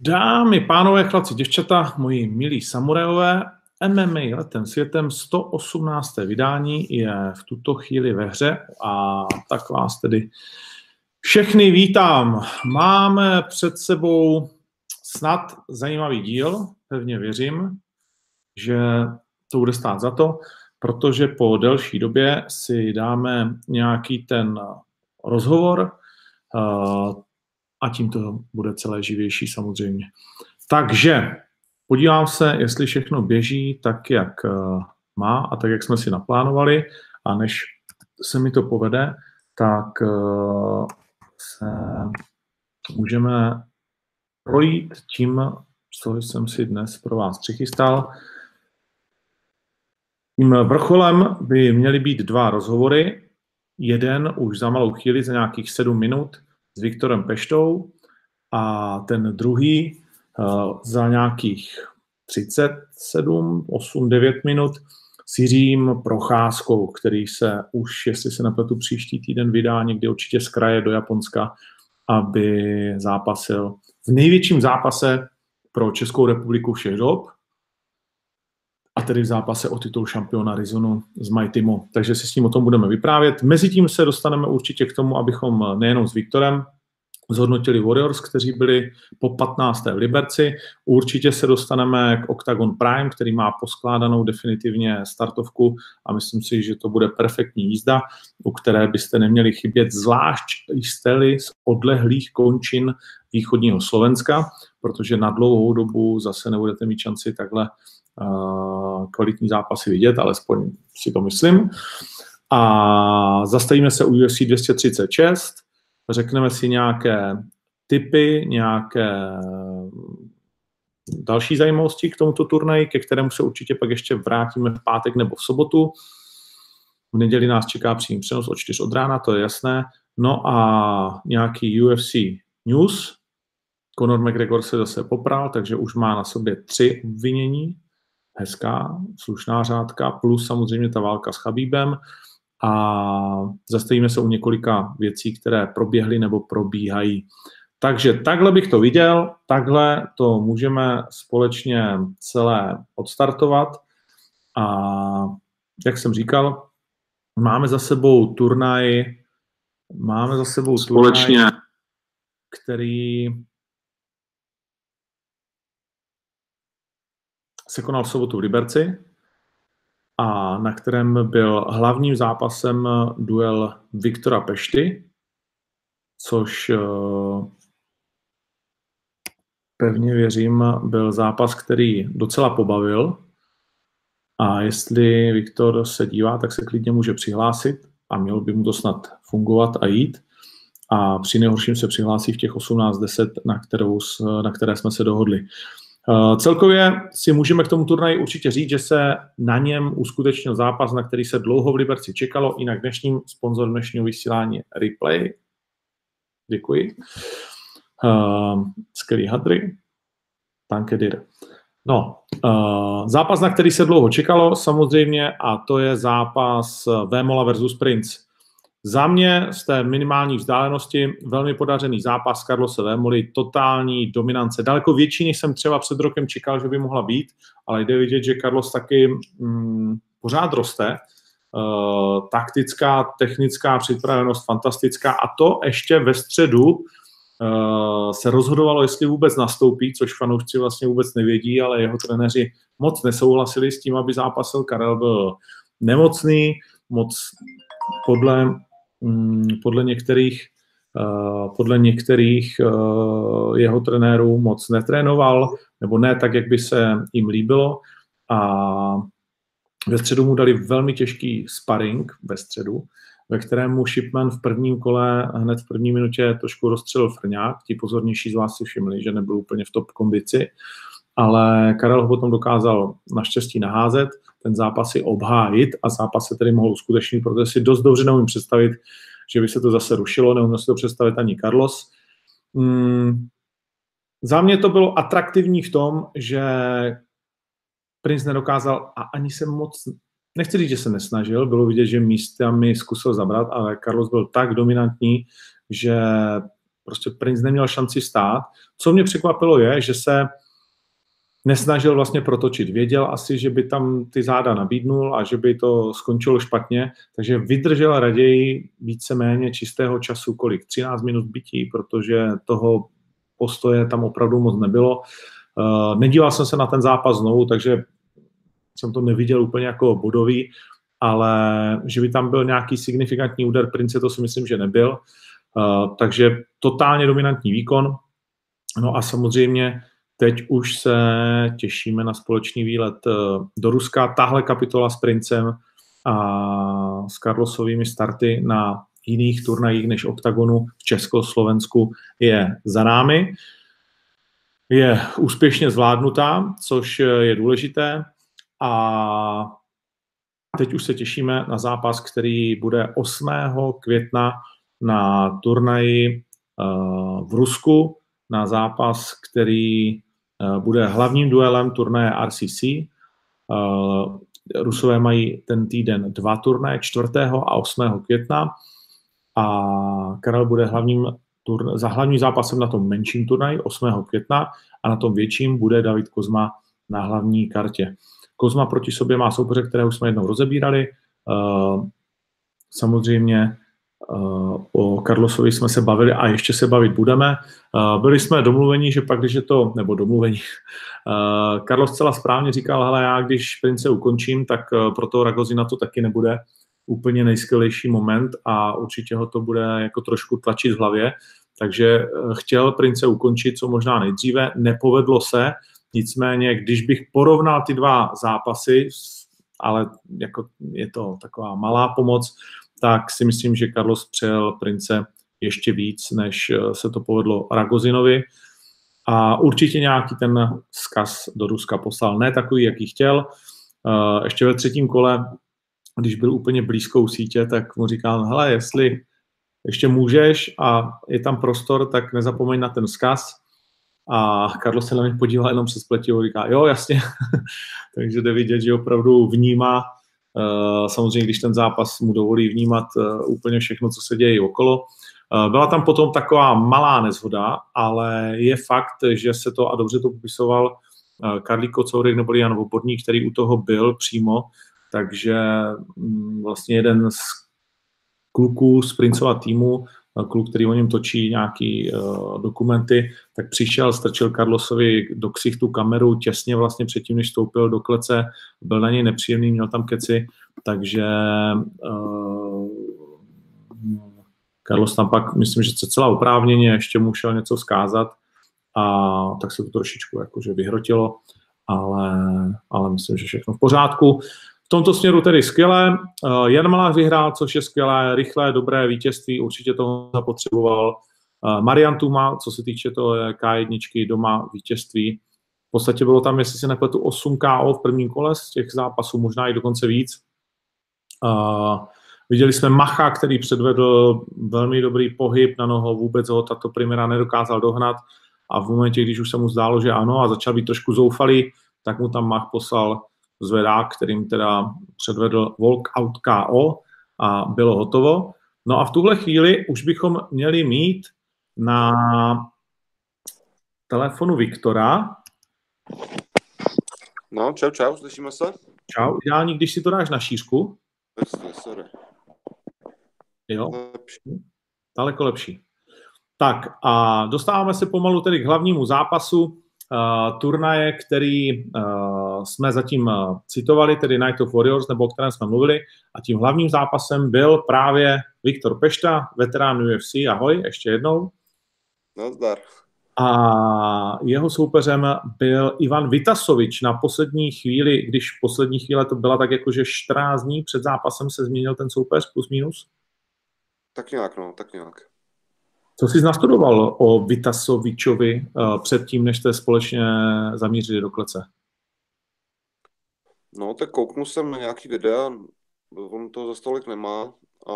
Dámy, pánové, chlapci, děvčata, moji milí samurajové, MMA letem světem 118. vydání je v tuto chvíli ve hře a tak vás tedy všechny vítám. Máme před sebou snad zajímavý díl, pevně věřím, že to bude stát za to, protože po delší době si dáme nějaký ten rozhovor, a tím to bude celé živější samozřejmě. Takže podívám se, jestli všechno běží tak, jak eh, má a tak, jak jsme si naplánovali a než se mi to povede, tak eh, se můžeme projít tím, co jsem si dnes pro vás přichystal. Tím vrcholem by měly být dva rozhovory. Jeden už za malou chvíli, za nějakých sedm minut, s Viktorem Peštou a ten druhý uh, za nějakých 37, 8, 9 minut s Jiřím Procházkou, který se už, jestli se napletu příští týden vydá někdy určitě z kraje do Japonska, aby zápasil v největším zápase pro Českou republiku všech dob, tedy v zápase o titul šampiona Rizonu z Majtimo. Takže si s ním o tom budeme vyprávět. Mezitím se dostaneme určitě k tomu, abychom nejenom s Viktorem zhodnotili Warriors, kteří byli po 15. v Liberci. Určitě se dostaneme k Octagon Prime, který má poskládanou definitivně startovku a myslím si, že to bude perfektní jízda, u které byste neměli chybět, zvlášť jste-li z odlehlých končin východního Slovenska, protože na dlouhou dobu zase nebudete mít šanci takhle kvalitní zápasy vidět, alespoň si to myslím. A zastavíme se u UFC 236, řekneme si nějaké typy, nějaké další zajímavosti k tomuto turnaji, ke kterému se určitě pak ještě vrátíme v pátek nebo v sobotu. V neděli nás čeká přímý přenos od 4 od rána, to je jasné. No a nějaký UFC news. Conor McGregor se zase popral, takže už má na sobě tři obvinění. Hezká, slušná řádka, plus samozřejmě ta válka s Chabíbem a zastavíme se u několika věcí, které proběhly nebo probíhají. Takže takhle bych to viděl, takhle to můžeme společně celé odstartovat a jak jsem říkal, máme za sebou turnaj, máme za sebou společně. turnaj, který se konal v sobotu v Liberci, a na kterém byl hlavním zápasem duel Viktora Pešty, což eh, pevně věřím, byl zápas, který docela pobavil. A jestli Viktor se dívá, tak se klidně může přihlásit a mělo by mu to snad fungovat a jít. A při nejhorším se přihlásí v těch 18.10, na, kterou, na které jsme se dohodli. Eh, celkově si můžeme k tomu turnaji určitě říct, že se na něm uskutečnil zápas, na který se dlouho v Liberci čekalo, jinak dnešním sponzor dnešního vysílání Replay. Děkuji. Uh, skvělý hadry. Tankedir. No, uh, zápas, na který se dlouho čekalo samozřejmě, a to je zápas Vémola versus Prince. Za mě z té minimální vzdálenosti velmi podařený zápas Carlose Vémoli, totální dominance, daleko větší, než jsem třeba před rokem čekal, že by mohla být, ale jde vidět, že Carlos taky mm, pořád roste. Uh, taktická, technická připravenost fantastická a to ještě ve středu uh, se rozhodovalo, jestli vůbec nastoupí, což fanoušci vlastně vůbec nevědí, ale jeho trenéři moc nesouhlasili s tím, aby zápasil. Karel byl nemocný, moc podle podle některých, eh, podle některých eh, jeho trenérů moc netrénoval, nebo ne tak, jak by se jim líbilo. A ve středu mu dali velmi těžký sparring ve středu, ve kterém mu Shipman v prvním kole hned v první minutě trošku rozstřelil frňák. Ti pozornější z vás si všimli, že nebyl úplně v top kondici, ale Karel ho potom dokázal naštěstí naházet ten zápas si obhájit a zápas se tedy mohl uskutečnit, protože si dost dobře neumím představit, že by se to zase rušilo, neumím si to představit ani Carlos. Hmm. Za mě to bylo atraktivní v tom, že Prince nedokázal a ani se moc, nechci říct, že se nesnažil, bylo vidět, že místami zkusil zabrat, ale Carlos byl tak dominantní, že prostě princ neměl šanci stát. Co mě překvapilo je, že se nesnažil vlastně protočit. Věděl asi, že by tam ty záda nabídnul a že by to skončilo špatně, takže vydržel raději víceméně čistého času, kolik? 13 minut bytí, protože toho postoje tam opravdu moc nebylo. Uh, nedíval jsem se na ten zápas znovu, takže jsem to neviděl úplně jako bodový, ale že by tam byl nějaký signifikantní úder Prince, to si myslím, že nebyl. Uh, takže totálně dominantní výkon. No a samozřejmě teď už se těšíme na společný výlet eh, do Ruska. Tahle kapitola s Princem a s Carlosovými starty na jiných turnajích než OKTAGONu v Československu je za námi. Je úspěšně zvládnutá, což je důležité. A teď už se těšíme na zápas, který bude 8. května na turnaji eh, v Rusku, na zápas, který bude hlavním duelem turnaje RCC. Eh, Rusové mají ten týden dva turnaje, 4. a 8. května a Karel bude hlavním turn- za hlavním zápasem na tom menším turnaji 8. května a na tom větším bude David Kozma na hlavní kartě. Kozma proti sobě má soupeře, které už jsme jednou rozebírali. Eh, samozřejmě eh, o Carlosovi jsme se bavili a ještě se bavit budeme. Eh, byli jsme domluveni, že pak, když je to, nebo domluveni, Carlos celá správně říkal, hele, já když prince ukončím, tak pro toho Ragozina to taky nebude úplně nejskvělejší moment a určitě ho to bude jako trošku tlačit v hlavě. Takže chtěl prince ukončit co možná nejdříve, nepovedlo se, Nicméně, když bych porovnal ty dva zápasy, ale jako je to taková malá pomoc, tak si myslím, že Carlos přejel Prince ještě víc, než eh, se to povedlo Ragozinovi. A určitě nějaký ten zkaz do Ruska poslal. Ne takový, jaký chtěl. Eh, ještě ve třetím kole, když byl úplně blízkou sítě, tak mu říkal, hele, jestli ještě můžeš a je tam prostor, tak nezapomeň na ten zkaz a Karlo se na mě podíval jenom přes pletivo a říká, jo, jasně. Takže jde vidět, že opravdu vnímá, samozřejmě, když ten zápas mu dovolí vnímat uh, úplně všechno, co se děje okolo. Uh, byla tam potom taková malá nezhoda, ale je fakt, že se to, a dobře to popisoval Karlík Kocourik nebo Jan Vobodník, který u toho byl přímo, takže um, vlastně jeden z kluků z Princova týmu kluk, který o něm točí nějaký uh, dokumenty, tak přišel, strčil Carlosovi do ksichtu kameru těsně vlastně předtím, než vstoupil do klece, byl na něj nepříjemný, měl tam keci, takže uh, Carlos tam pak, myslím, že celá oprávněně ještě musel něco vzkázat a tak se to trošičku jakože vyhrotilo, ale, ale myslím, že všechno v pořádku. V tomto směru tedy skvělé. Eh, Jan Malách vyhrál, což je skvělé, rychlé, dobré vítězství, určitě to zapotřeboval. Eh, Marian Tuma, co se týče toho K1 doma vítězství. V podstatě bylo tam, jestli si nepletu, 8 KO v prvním kole z těch zápasů, možná i dokonce víc. Uh, viděli jsme Macha, který předvedl velmi dobrý pohyb na noho, vůbec ho tato primera nedokázal dohnat a v momentě, když už se mu zdálo, že ano a začal být trošku zoufalý, tak mu tam Mach poslal zvedák, kterým teda předvedl walkout KO a bylo hotovo. No a v tuhle chvíli už bychom měli mít na telefonu Viktora. No, čau, čau, slyšíme se? Čau, ideální, když si to dáš na šířku. Jasně, sorry. Jo, lepší. daleko lepší. Tak a dostáváme se pomalu tedy k hlavnímu zápasu. Uh, turnaje, který uh, jsme zatím uh, citovali, tedy Night of Warriors, nebo o kterém jsme mluvili. A tím hlavním zápasem byl právě Viktor Pešta, veterán UFC. Ahoj, ještě jednou. Nazdar. A jeho soupeřem byl Ivan Vitasovič na poslední chvíli, když v poslední chvíli to byla tak jako, že 14 dní před zápasem se změnil ten soupeř plus minus? Tak nějak, no, tak nějak. Co jsi nastudoval o Vitasovičovi uh, předtím, než jste společně zamířili do klece? No, tak kouknu jsem na nějaký videa, on to za stolik nemá a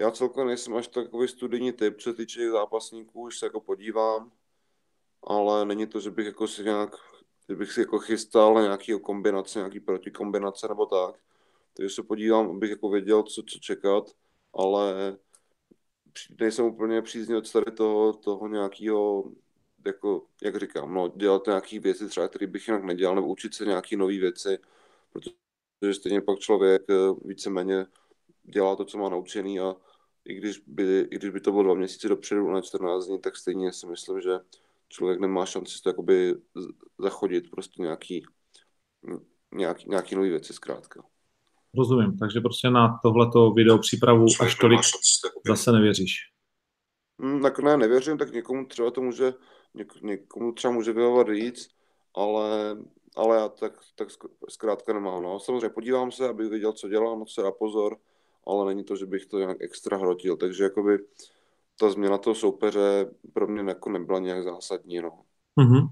já celkově nejsem až takový studijní typ, co se týče zápasníků, už se jako podívám, ale není to, že bych jako si nějak, že bych si jako chystal na nějaký kombinace, nějaký protikombinace nebo tak. Takže se podívám, abych jako věděl, co, co čekat, ale nejsem úplně příznivec tady toho, toho nějakého, jako, jak říkám, no, dělat nějaké věci třeba, které bych jinak nedělal, nebo učit se nějaké nové věci, protože stejně pak člověk eh, víceméně dělá to, co má naučený a i když by, i když by to bylo dva měsíce dopředu na 14 dní, tak stejně si myslím, že člověk nemá šanci to jakoby zachodit prostě nějaký, nějaký, nějaký nový věci zkrátka. Rozumím, takže prostě na tohleto video přípravu až tolik zase nevěříš. Hmm, tak ne, nevěřím, tak někomu třeba to může, něk, někomu třeba může vyhovovat víc, ale, ale já tak, tak zkrátka nemám. No. Samozřejmě podívám se, abych věděl, co dělám, co dá pozor, ale není to, že bych to nějak extra hrotil, takže jakoby ta změna toho soupeře pro mě jako nebyla nějak zásadní. No. Mm-hmm.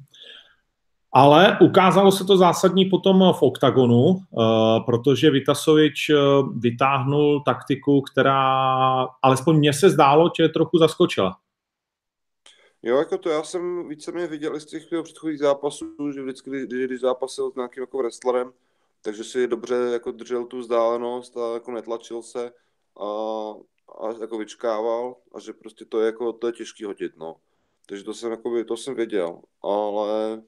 Ale ukázalo se to zásadní potom v oktagonu, uh, protože Vitasovič uh, vytáhnul taktiku, která alespoň mně se zdálo, že trochu zaskočila. Jo, jako to já jsem víceméně viděl z těch předchozích zápasů, že vždycky, když, když zápasil s nějakým jako wrestlerem, takže si dobře jako držel tu vzdálenost a jako netlačil se a, a jako vyčkával a že prostě to je jako, to je těžký hodit, no. Takže to jsem, jako, to jsem věděl, ale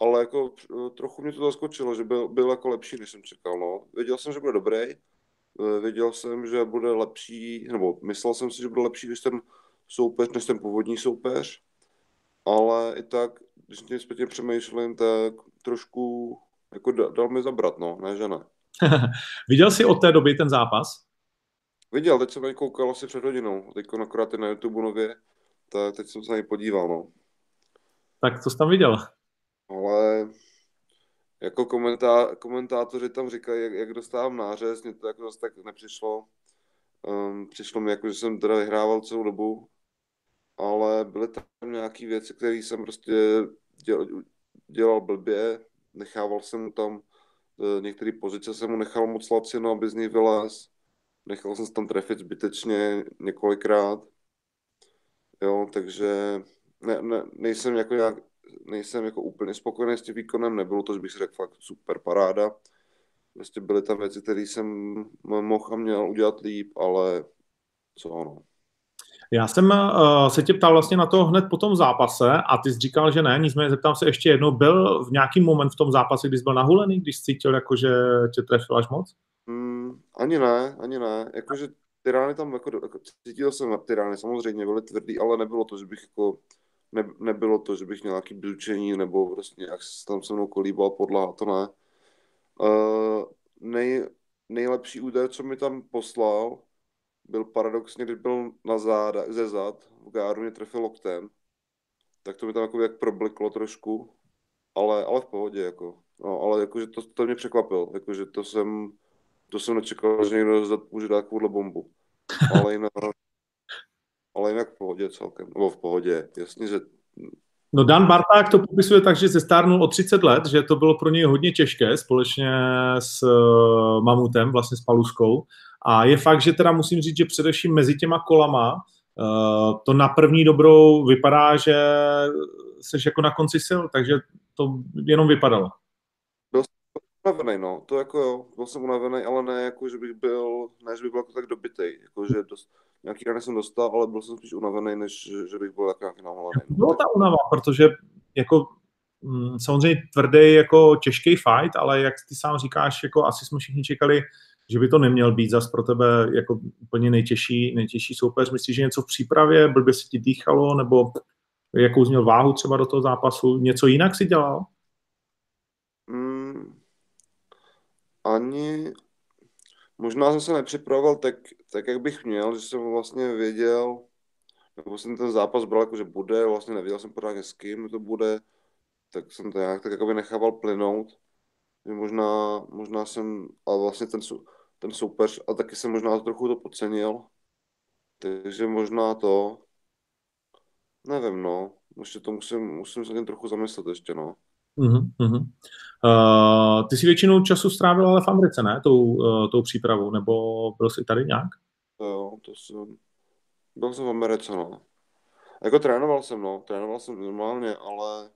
ale jako eh, trochu mě to zaskočilo, že byl, byl jako lepší, než jsem čekal, no. Věděl jsem, že bude dobrý, eh, věděl jsem, že bude lepší, nebo myslel jsem si, že bude lepší, než ten soupeř, než ten původní soupeř, ale i tak, když tím zpětně přemýšlím, tak trošku jako dal mi zabrat, no, ne, že ne. Viděl jsi od té doby ten zápas? Viděl, teď jsem na koukal asi před hodinou, teď akorát je na YouTube nově, tak teď jsem se na něj podíval, no. Tak co jsi tam viděl? Ale jako komentá, komentátoři tam říkají, jak, jak dostávám nářez, mě to jako tak nepřišlo. Um, přišlo mi jako, že jsem teda vyhrával celou dobu, ale byly tam nějaké věci, které jsem prostě dělal, dělal blbě, nechával jsem tam, e, některé pozice jsem mu nechal moc lacino, aby z ní vylez, nechal jsem se tam trefit zbytečně několikrát, jo, takže ne, ne, nejsem jako nějak nejsem jako úplně spokojený s tím výkonem, nebylo to, že bych si řekl fakt super paráda. Prostě byly tam věci, které jsem mohl a měl udělat líp, ale co ono. Já jsem uh, se tě ptal vlastně na to hned po tom zápase a ty jsi říkal, že ne, nicméně zeptám se ještě jednou, byl v nějaký moment v tom zápase, kdy jsi byl nahulený, když jsi cítil, jako, že tě trefil až moc? Mm, ani ne, ani ne, jakože ty rány tam, jako, jako cítil jsem na ty rány, samozřejmě byly tvrdý, ale nebylo to, že bych jako ne, nebylo to, že bych měl nějaký bylčení nebo prostě nějak tam se mnou kolíbal podla, to ne. Uh, nej, nejlepší údaj, co mi tam poslal, byl paradoxně, když byl na záda, ze zad, v gáru mě trefil loktem, tak to mi tam jako jak probliklo trošku, ale, ale v pohodě, jako. No, ale jakože to, to mě překvapilo, jakože to jsem, to jsem nečekal, že někdo zad může dát takovouhle bombu. Ale jinak, ale jinak v pohodě celkem, nebo v pohodě, jasně, že No Dan Barták to popisuje tak, že zestárnul o 30 let, že to bylo pro něj hodně těžké společně s uh, Mamutem, vlastně s Paluskou. A je fakt, že teda musím říct, že především mezi těma kolama uh, to na první dobrou vypadá, že seš jako na konci sil, takže to jenom vypadalo unavený, no. To jako jo, byl jsem unavený, ale ne jako, že bych byl, ne, že bych byl jako tak dobitý. Jako, že dost, nějaký rany jsem dostal, ale byl jsem spíš unavený, než že bych byl nějaký naholaný. No, bylo ta unava, protože jako mm, samozřejmě tvrdý jako těžký fight, ale jak ty sám říkáš, jako asi jsme všichni čekali, že by to neměl být zas pro tebe jako úplně nejtěžší, nejtěžší soupeř. Myslíš, že něco v přípravě, blbě se ti dýchalo, nebo jakou měl váhu třeba do toho zápasu, něco jinak si dělal? Mm, ani možná jsem se nepřipravoval tak, tak, jak bych měl, že jsem vlastně věděl, nebo jsem ten zápas bral jako, že bude, vlastně nevěděl jsem pořádně s kým to bude, tak jsem to nějak tak jako nechával plynout. Možná, možná jsem, ale vlastně ten, ten soupeř, a taky jsem možná trochu to podcenil, takže možná to, nevím, no, ještě to musím, musím se tím trochu zamyslet ještě, no. Uh-huh. Uh, ty jsi většinou času strávil ale v Americe, ne? Tou, uh, tou přípravou, nebo byl jsi tady nějak? Jo, to jsem, byl jsem v Americe, no. Jako trénoval jsem, no, trénoval jsem normálně, ale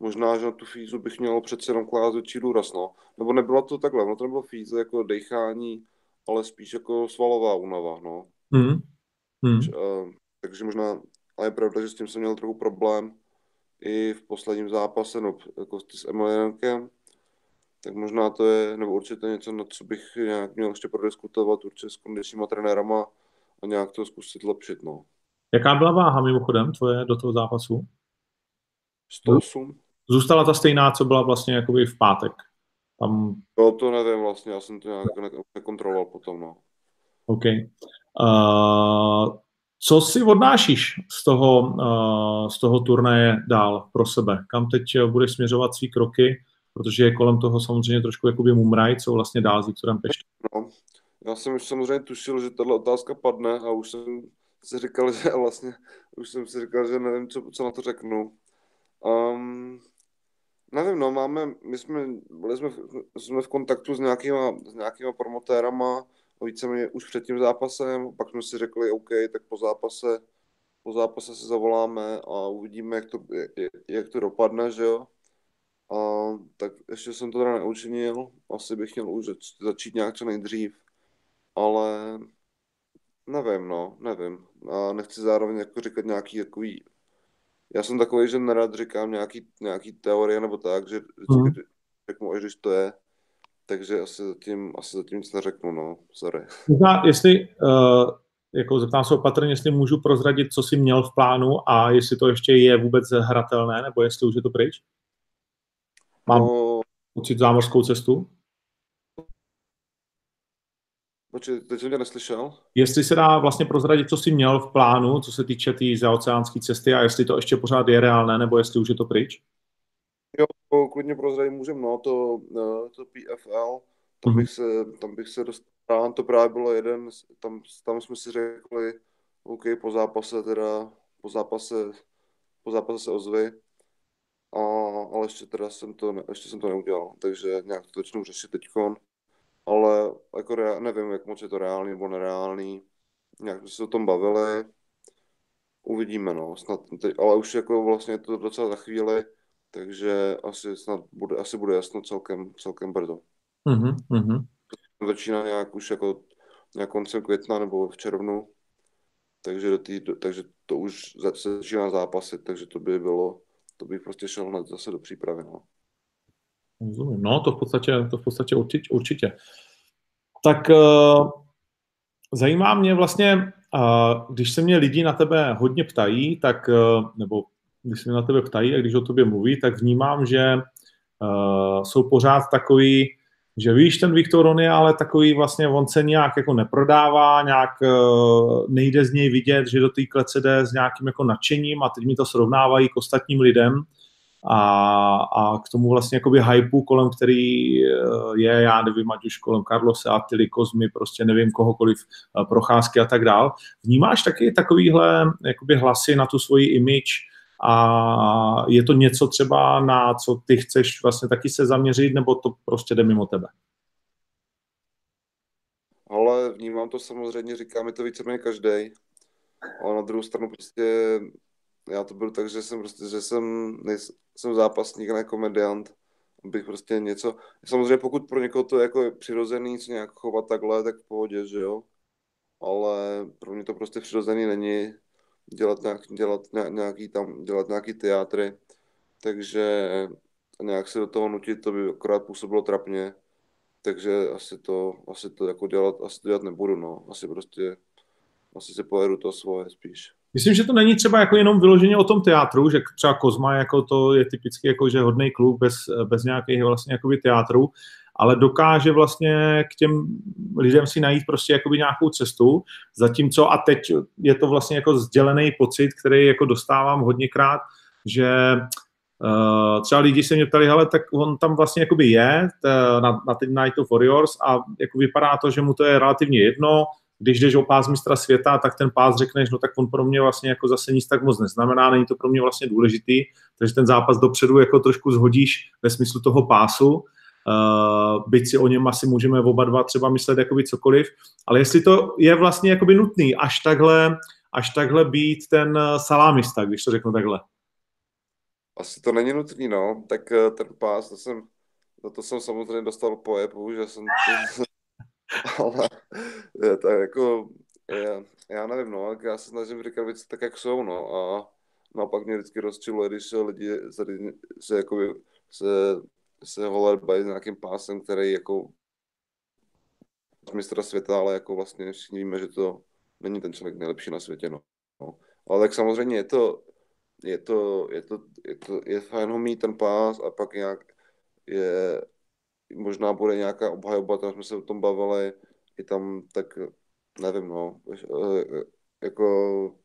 možná, že na tu fízu bych měl přece jenom klást větší důraz, no. Nebo nebylo to takhle, no to nebylo fíze jako dechání, ale spíš jako svalová únava, no. Mm. Hmm. Uh, takže možná, ale je pravda, že s tím jsem měl trochu problém i v posledním zápase, no, jako s Emiliankem, tak možná to je, nebo určitě něco, na co bych nějak měl ještě prodiskutovat určitě s kondičníma trenérama a nějak to zkusit lepšit, no. Jaká byla váha mimochodem tvoje do toho zápasu? 108. Zůstala ta stejná, co byla vlastně jakoby v pátek? Tam... No to nevím vlastně, já jsem to nějak nekontroloval potom, no. OK. Uh, co si odnášíš z toho, uh, z toho turnaje dál pro sebe? Kam teď budeš směřovat svý kroky? Protože je kolem toho samozřejmě trošku jakoby mumraj, co vlastně dál s Viktorem Peštem. No, já jsem už samozřejmě tušil, že tahle otázka padne a už jsem si říkal, že vlastně, už jsem si říkal, že nevím, co, co na to řeknu. Um, nevím, no, máme, my jsme, byli jsme, jsme v kontaktu s nějakýma, s nějakýma promotérama, víceméně už před tím zápasem, pak jsme si řekli, OK, tak po zápase, po zápase se zavoláme a uvidíme, jak to, jak, jak to dopadne, že jo. A tak ještě jsem to teda neučinil, asi bych měl už začít nějak co nejdřív, ale nevím, no, nevím. A nechci zároveň jako říkat nějaký takový, já jsem takový, že nerad říkám nějaký, nějaký teorie nebo tak, že vždycky mm. řeknu, až když to je, takže asi zatím, asi zatím nic neřeknu, no, sorry. Možná, jestli, uh, jako zeptám se opatrně, jestli můžu prozradit, co jsi měl v plánu a jestli to ještě je vůbec hratelné, nebo jestli už je to pryč? Mám no, pocit zámořskou cestu? Počkej, teď jsem tě neslyšel. Jestli se dá vlastně prozradit, co jsi měl v plánu, co se týče té tý zaoceánské cesty a jestli to ještě pořád je reálné, nebo jestli už je to pryč? Jo, klidně prozradit můžem, no, to, no, to PFL, tam mm-hmm. bych se, tam bych se dostal, to právě bylo jeden, tam, tam jsme si řekli, OK, po zápase teda, po zápase, po zápase se ozvy, a, ale ještě teda jsem to, ještě jsem to neudělal, takže nějak to začnu řešit teďkon, ale jako rea, nevím, jak moc je to reálný nebo nereálný, nějak jsme se o tom bavili, uvidíme, no, snad, teď, ale už jako vlastně je to docela za chvíli, takže asi snad bude, asi bude jasno celkem, celkem brzo. Mm-hmm. Začíná nějak už jako nějak koncem května nebo v červnu, takže, do tý, takže to už se začíná zápasit, takže to by bylo, to bych prostě šel hned zase do přípravy. No. No, to v podstatě, to v podstatě určitě. určitě. Tak uh, zajímá mě vlastně, uh, když se mě lidi na tebe hodně ptají, tak, uh, nebo když se mě na tebe ptají a když o tobě mluví, tak vnímám, že uh, jsou pořád takový, že víš, ten Viktor, on je ale takový vlastně, on se nějak jako neprodává, nějak uh, nejde z něj vidět, že do té klece jde s nějakým jako nadšením a teď mi to srovnávají k ostatním lidem a, a k tomu vlastně jakoby hypeu, kolem který eh, je, já nevím, ať už kolem Carlose, Attily, Kozmy, prostě nevím, kohokoliv, procházky a tak dál. Vnímáš taky takovýhle jakoby hlasy na tu svoji image, a je to něco třeba, na co ty chceš vlastně taky se zaměřit, nebo to prostě jde mimo tebe? Ale vnímám to samozřejmě, říká mi to víceméně každý. Ale na druhou stranu prostě já to beru tak, že jsem prostě, že jsem, jsem zápasník, ne komediant, bych prostě něco, samozřejmě pokud pro někoho to je jako přirozený se nějak chovat takhle, tak v pohodě, že jo, ale pro mě to prostě přirozený není, dělat, nějak, dělat nějaký tam, dělat nějaký teátry, takže nějak se do toho nutit, to by akorát působilo trapně, takže asi to, asi to jako dělat, asi to dělat nebudu, no, asi prostě, asi si pojedu to svoje spíš. Myslím, že to není třeba jako jenom vyloženě o tom teátru, že třeba Kozma jako to je typicky jako, že hodný kluk bez, bez nějakých vlastně jakoby teátru, ale dokáže vlastně k těm lidem si najít prostě jakoby nějakou cestu, zatímco a teď je to vlastně jako sdělený pocit, který jako dostávám hodněkrát, že Uh, třeba lidi se mě ptali, hele, tak on tam vlastně jakoby je t, na, na ten Night of Warriors a jako vypadá to, že mu to je relativně jedno, když jdeš o pás mistra světa, tak ten pás řekneš, no tak on pro mě vlastně jako zase nic tak moc neznamená, není to pro mě vlastně důležitý, takže ten zápas dopředu jako trošku zhodíš ve smyslu toho pásu, Uh, byť si o něm asi můžeme oba dva třeba myslet jakoby cokoliv, ale jestli to je vlastně jakoby nutný až takhle, až takhle být ten eh, salámista, když to řeknu takhle. Asi to není nutný, no. Tak eh, ten pás, to jsem, za to jsem samozřejmě dostal pojeb, že jsem, ale je to jako, já, já nevím, no, já se snažím říkat věci tak, jak jsou, no, a naopak mě vždycky rozčiluje, když lidi se, se, jakoby, se, se holerbají s nějakým pásem, který jako z mistra světa, ale jako vlastně všichni víme, že to není ten člověk nejlepší na světě, no. no. Ale tak samozřejmě je to, je to, je to, je to, je fajn ho mít ten pás a pak nějak je, možná bude nějaká obhajoba, tam jsme se o tom bavili, i tam, tak nevím, no, jako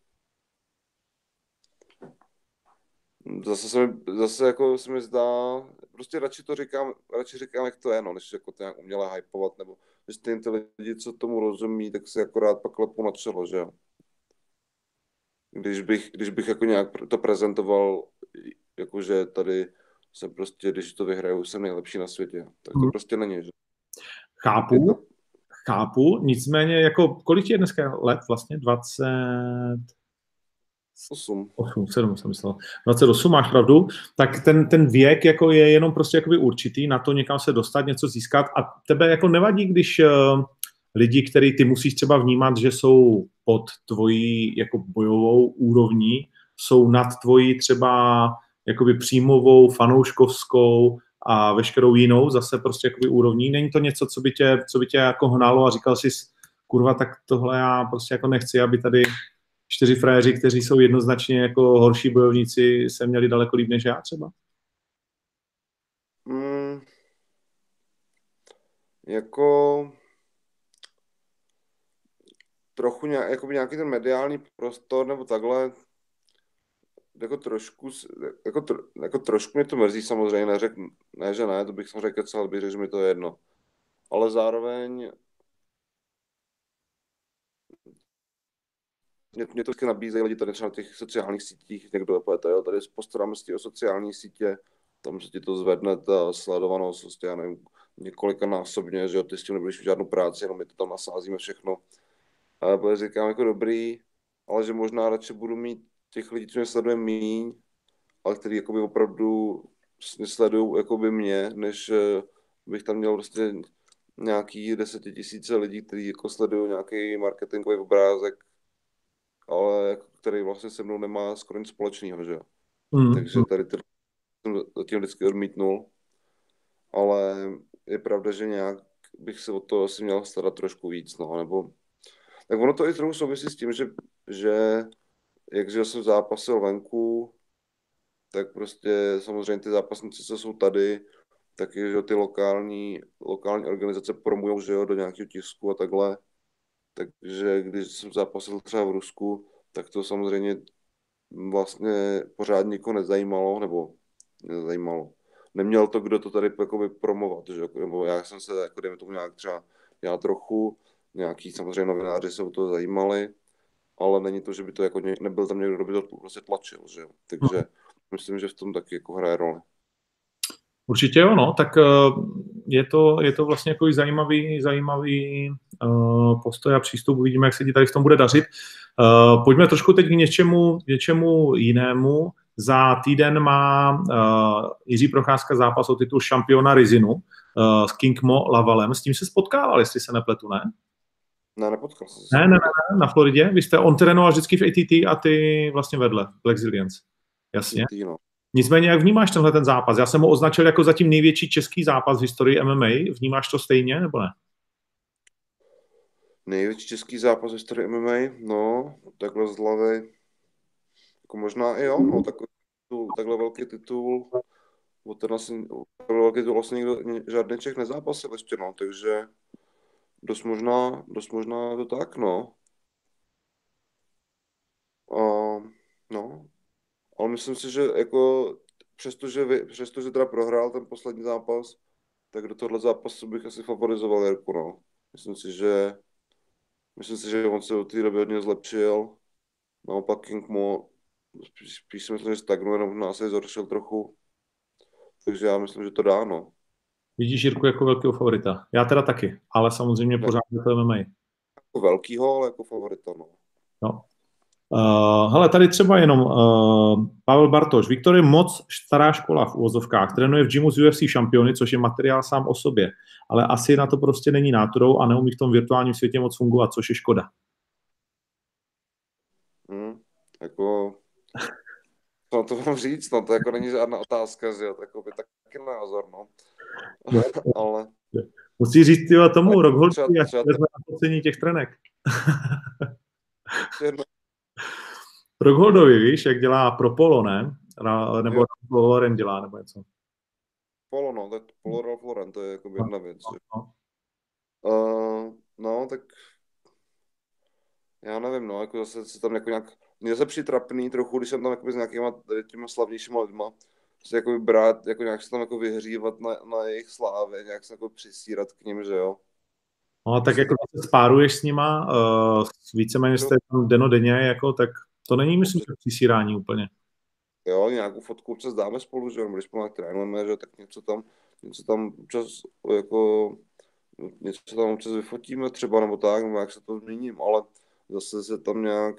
zase se mi, zase jako se mi zdá, prostě radši to říkám, radši říkám, jak to je, no, než jako to nějak uměle hypovat, nebo že ty lidi, co tomu rozumí, tak si akorát pak lepou na čelo, že jo. Když bych, když bych jako nějak to prezentoval, jakože tady jsem prostě, když to vyhraju, jsem nejlepší na světě. Tak to hmm. prostě není, že? Chápu, to... chápu, nicméně jako, kolik je dneska let vlastně? 20... 8. 8, 7 jsem myslel. 28, máš pravdu. Tak ten, ten věk jako je jenom prostě jakoby určitý, na to někam se dostat, něco získat a tebe jako nevadí, když uh, lidi, který ty musíš třeba vnímat, že jsou pod tvojí jako bojovou úrovní, jsou nad tvojí třeba jakoby příjmovou, fanouškovskou a veškerou jinou zase prostě jakoby úrovní. Není to něco, co by tě, co by tě jako hnalo a říkal jsi, kurva, tak tohle já prostě jako nechci, aby tady čtyři frajeři, kteří jsou jednoznačně jako horší bojovníci, se měli daleko líp než já třeba? Mm, jako trochu nějak, jako nějaký ten mediální prostor nebo takhle, jako trošku, jako, tro, jako trošku mě to mrzí samozřejmě, neřek, ne, že ne, to bych samozřejmě kecal, ale bych řekl, že mi to je jedno. Ale zároveň mě, mě to vždycky nabízejí lidi tady třeba na těch sociálních sítích, někdo je jo, tady postaráme si o sociální sítě, tam se ti to zvedne, ta sledovanost, prostě, já nevím, několika násobně, že jo, ty s tím nebudeš žádnou práci, jenom my to tam nasázíme všechno. A já říkám jako dobrý, ale že možná radši budu mít těch lidí, co mě sleduje míň, ale který jakoby opravdu sledují jakoby mě, než eh, bych tam měl prostě nějaký desetitisíce lidí, kteří jako sledují nějaký marketingový obrázek, ale jako, který vlastně se mnou nemá skoro nic společného, že jo. Mm. Takže tady to jsem zatím vždycky odmítnul, ale je pravda, že nějak bych se o to asi měl starat trošku víc, no, nebo tak ono to i trochu souvisí s tím, že, že jakže jsem zápasil venku, tak prostě samozřejmě ty zápasníci, co jsou tady, tak že ty lokální, lokální organizace promují, že jo, do nějakého tisku a takhle. Takže když jsem zápasil třeba v Rusku, tak to samozřejmě vlastně pořád nikoho nezajímalo, nebo nezajímalo. Neměl to, kdo to tady jakoby promovat, že? nebo já jsem se, jako dejme tomu nějak třeba, já trochu, nějaký samozřejmě novináři se o to zajímali, ale není to, že by to jako ně, nebyl tam někdo, kdo by to prostě tlačil, že. Takže hmm. myslím, že v tom taky jako hraje roli. Určitě jo, no, tak eh, je to, je to vlastně jako zajímavý, zajímavý postoj a přístup. Uvidíme, jak se ti tady v tom bude dařit. Uh, pojďme trošku teď k něčemu, něčemu jinému. Za týden má uh, Jiří Procházka zápas o titul šampiona Rizinu s Kingmo Lavalem. S tím se spotkával, jestli se nepletu, ne? Ne, nepotkal jsem se. Ne, ne, ne, na Floridě. Vy jste, on trénoval vždycky v ATT a ty vlastně vedle, Black Zillions. Jasně. ATT, no. Nicméně, jak vnímáš tenhle ten zápas? Já jsem ho označil jako zatím největší český zápas v historii MMA. Vnímáš to stejně, nebo ne? Největší český zápas v historii MMA? No, takhle z hlavy. Jako možná i jo, no, takový, takhle velký titul. O ten asi, velký titul vlastně nikdo, žádný Čech nezápasil ještě, no, takže dost možná, dost možná to tak, no. A, no, ale myslím si, že jako přestože, vy, přestože teda prohrál ten poslední zápas, tak do tohle zápasu bych asi favorizoval Jirku, no. Myslím si, že myslím si, že on se od té doby hodně zlepšil. Naopak King Mo spíš, spíš si myslím, že stagnuje, nebo nás se zhoršil trochu. Takže já myslím, že to dá, no. Vidíš Jirku jako velkého favorita. Já teda taky, ale samozřejmě ne. pořád je to MMA. Jako velkýho, ale jako favorita, no. No. Uh, hele, tady třeba jenom uh, Pavel Bartoš. Viktor je moc stará škola v úvozovkách. Trénuje v gymu z UFC šampiony, což je materiál sám o sobě. Ale asi na to prostě není náturou a neumí v tom virtuálním světě moc fungovat, což je škoda. Hmm, jako... Co to mám říct? No, to jako není žádná otázka, že jo? tak by taky názor, no. Ale... Musí říct, jo, tomu Rockholci, jak těch trenek. Rockholdovi, víš, jak dělá pro polo, ne? Nebo Loren dělá, nebo něco. Polo, no, tak Polo Ralph Lauren, to je jako jedna věc. No, no. Uh, no, tak já nevím, no, jako zase se tam jako nějak, mě se přitrapný trochu, když jsem tam jako s nějakýma těma slavnějšíma lidma, se jako brát, jako nějak se tam jako vyhřívat na, na jejich slávě, nějak se jako přisírat k ním, že jo. No, tak jako se spáruješ s nima, uh, víceméně jste tam denodenně, jako, tak to není, myslím, že přisírání úplně. Jo, nějakou fotku občas dáme spolu, že když spolu trénujeme, že tak něco tam, něco tam občas jako, něco tam občas vyfotíme třeba, nebo tak, nebo jak se to zmíním, ale zase se tam nějak,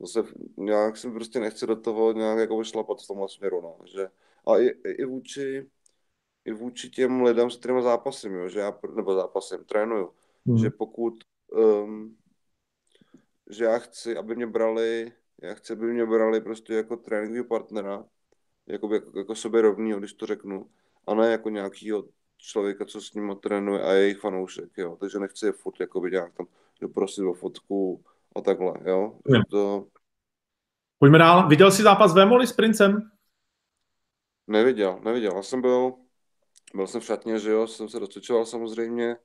zase nějak se prostě nechce do toho nějak jako vyšlapat v tomhle směru, no, že a i, i vůči, i vůči těm lidem, s kterými zápasím, jo, že já, nebo zápasím, trénuju, hmm. že pokud, um, že já chci, aby mě brali, já chci, aby mě brali prostě jako tréninkový partnera, jako, jako, jako sobě rovnýho, když to řeknu, a ne jako nějakýho člověka, co s ním trénuje a je jejich fanoušek, jo, takže nechci je furt jako nějak tam doprosit o fotku a takhle, jo. Hmm. To... Pojďme dál. Viděl jsi zápas Vémoli s Princem? Neviděl, neviděl. Já jsem byl, byl jsem v šatně, že jo, jsem se docvičoval samozřejmě,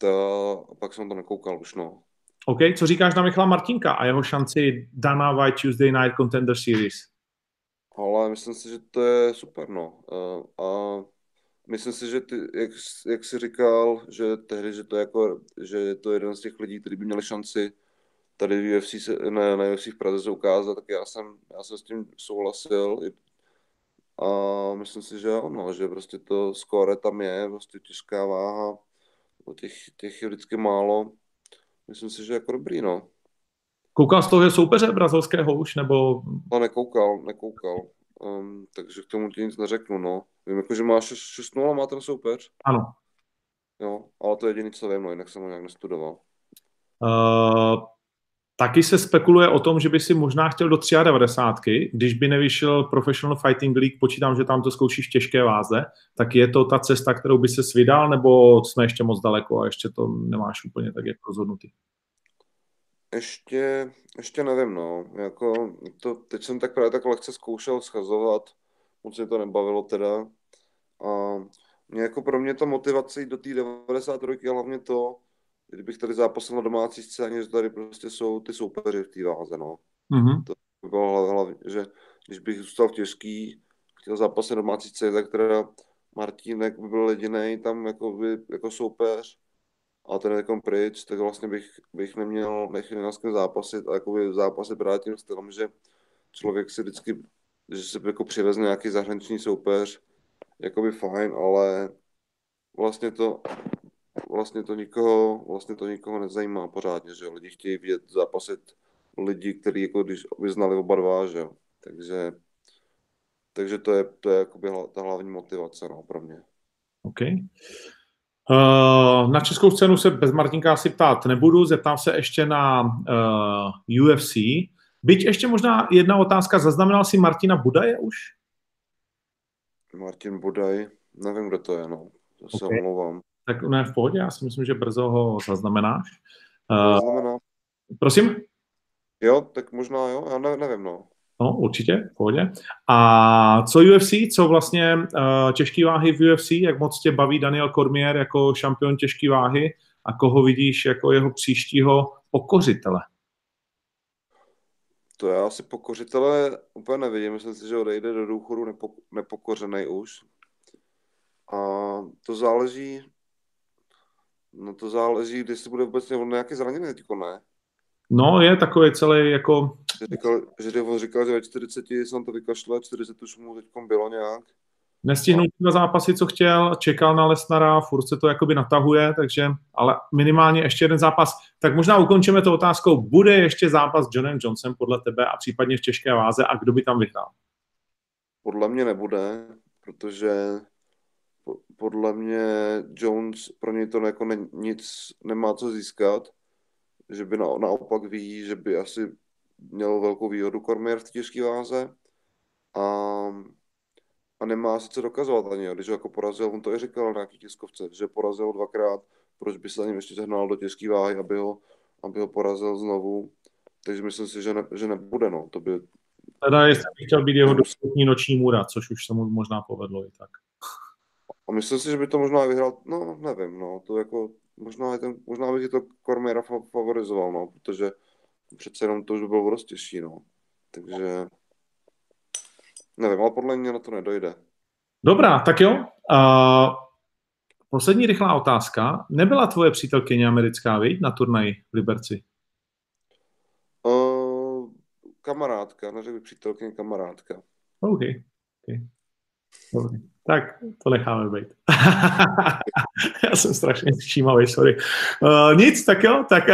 to, a pak jsem to nekoukal už, no. OK, co říkáš na Michala Martinka a jeho šanci Dana White Tuesday Night Contender Series? Ale myslím si, že to je super, no. A, myslím si, že ty, jak, jak jsi říkal, že tehdy, že to je jako, že je to jeden z těch lidí, kteří by měli šanci tady v UFC se, ne, na UFC v Praze se ukázat, tak já jsem, já jsem s tím souhlasil. A myslím si, že jo, no, že prostě to skóre tam je, prostě těžká váha, těch, těch je vždycky málo. Myslím si, že jako dobrý, no. Koukal z toho je soupeře brazilského už, nebo? No, nekoukal, nekoukal. Um, takže k tomu ti nic neřeknu, no. Vím, jako, že má 6-0, má ten soupeř. Ano. Jo, ale to je jediný, co vím, no, jinak jsem ho nějak nestudoval. Uh, Taky se spekuluje o tom, že by si možná chtěl do 93, když by nevyšel Professional Fighting League, počítám, že tam to zkoušíš v těžké váze, tak je to ta cesta, kterou by se vydal, nebo jsme ještě moc daleko a ještě to nemáš úplně tak jak rozhodnutý? Ještě, ještě nevím, no. Jako, to, teď jsem tak právě tak lehce zkoušel schazovat, moc mě to nebavilo teda. A mě jako pro mě ta motivace do té 93 je hlavně to, kdybych tady zápasil na domácí scéně, že tady prostě jsou ty soupeři v té váze, no. Mm-hmm. To by bylo hlavně, že když bych zůstal v těžký, chtěl zápasit na domácí scéně, tak teda Martínek by byl jediný tam jako, by, jako soupeř a ten jako pryč, tak vlastně bych, bych neměl, neměl s kým zápasit a jakoby zápasit právě tím stylem, že člověk si vždycky, že se jako přiveze nějaký zahraniční soupeř, jakoby fajn, ale vlastně to vlastně to nikoho, vlastně to nikoho nezajímá pořádně, že lidi chtějí vidět zápasit lidi, kteří jako když vyznali oba dva, že jo. Takže, takže to je, to je jakoby ta hlavní motivace no, pro mě. OK. Uh, na českou scénu se bez Martinka asi ptát nebudu, zeptám se ještě na uh, UFC. Byť ještě možná jedna otázka, zaznamenal si Martina Budaje už? Martin Budaj, nevím, kdo to je, no. To se okay. omlouvám. Tak ne, v pohodě, já si myslím, že brzo ho zaznamenáš. Uh, prosím? Jo, tak možná jo, já ne, nevím, no. No, určitě, v pohodě. A co UFC, co vlastně uh, těžké váhy v UFC, jak moc tě baví Daniel Cormier jako šampion těžké váhy a koho vidíš jako jeho příštího pokořitele? To já asi pokořitele úplně nevidím, myslím si, že odejde do důchodu nepo, nepokořený už. A to záleží, No to záleží, jestli bude vůbec on nějaký zraněný teďko, ne? No, je takový celý jako... Říkal, že on říkal, že ve 40 jsem to vykašle, 40 už mu teď bylo nějak. Nestihnul dva zápasy, co chtěl, čekal na Lesnara, furt se to jakoby natahuje, takže, ale minimálně ještě jeden zápas. Tak možná ukončíme to otázkou, bude ještě zápas s Johnem Johnsonem podle tebe a případně v těžké váze a kdo by tam vyhrál? Podle mě nebude, protože podle mě Jones pro něj to jako ne, nic nemá co získat, že by na, naopak ví, že by asi měl velkou výhodu Cormier v těžké váze a, a nemá se co dokazovat ani, když ho jako porazil, on to i říkal na nějaký tiskovce, že porazil dvakrát, proč by se ani ještě sehnal do těžké váhy, aby ho, aby ho porazil znovu. Takže myslím si, že, ne, že nebude, no. To by... Teda jestli bych chtěl být jeho dostupní noční můra, což už se mu možná povedlo i tak. A myslím si, že by to možná vyhrál, no nevím, no, to jako, možná, ten, možná by to Cormiera favorizoval, no, protože přece jenom to už by bylo dost těžší, no. Takže nevím, ale podle mě na to nedojde. Dobrá, tak jo. Uh, poslední rychlá otázka. Nebyla tvoje přítelkyně americká, viď, na turnaji v Liberci? Uh, kamarádka, neřekl bych přítelkyně, kamarádka. OK. okay. Dobrý. Tak to necháme být. Já jsem strašně všímavý, sorry. Uh, nic, tak jo, tak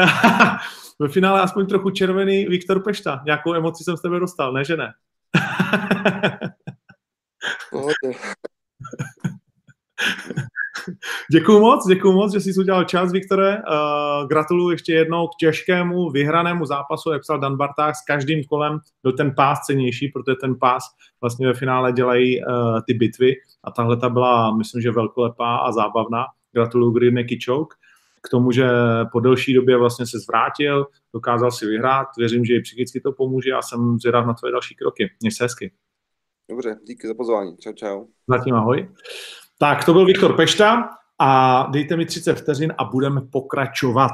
ve finále aspoň trochu červený Viktor Pešta. Nějakou emoci jsem z tebe dostal, ne, že ne? děkuju moc, děkuju moc, že jsi udělal čas, Viktore. Uh, gratuluju ještě jednou k těžkému vyhranému zápasu, jak psal Dan Barták, s každým kolem byl ten pás cenější, protože ten pás vlastně ve finále dělají uh, ty bitvy a tahle ta byla, myslím, že velkolepá a zábavná. Gratuluju Green Choke k tomu, že po delší době vlastně se zvrátil, dokázal si vyhrát. Věřím, že i psychicky to pomůže a jsem zvědav na tvoje další kroky. Měj se hezky. Dobře, díky za pozvání. Čau, čau. Zatím ahoj. Tak, to byl Viktor Pešta a dejte mi 30 vteřin a budeme pokračovat.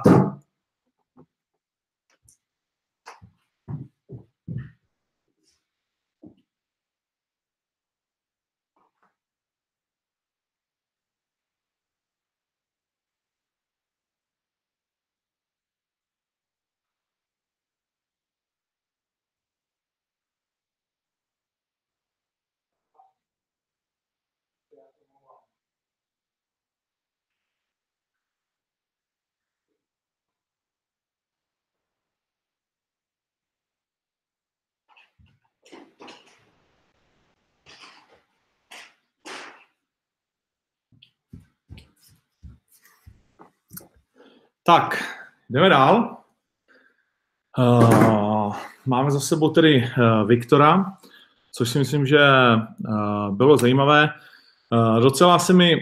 Tak, jdeme dál. Uh, máme za sebou tedy uh, Viktora, což si myslím, že uh, bylo zajímavé. Uh, docela se mi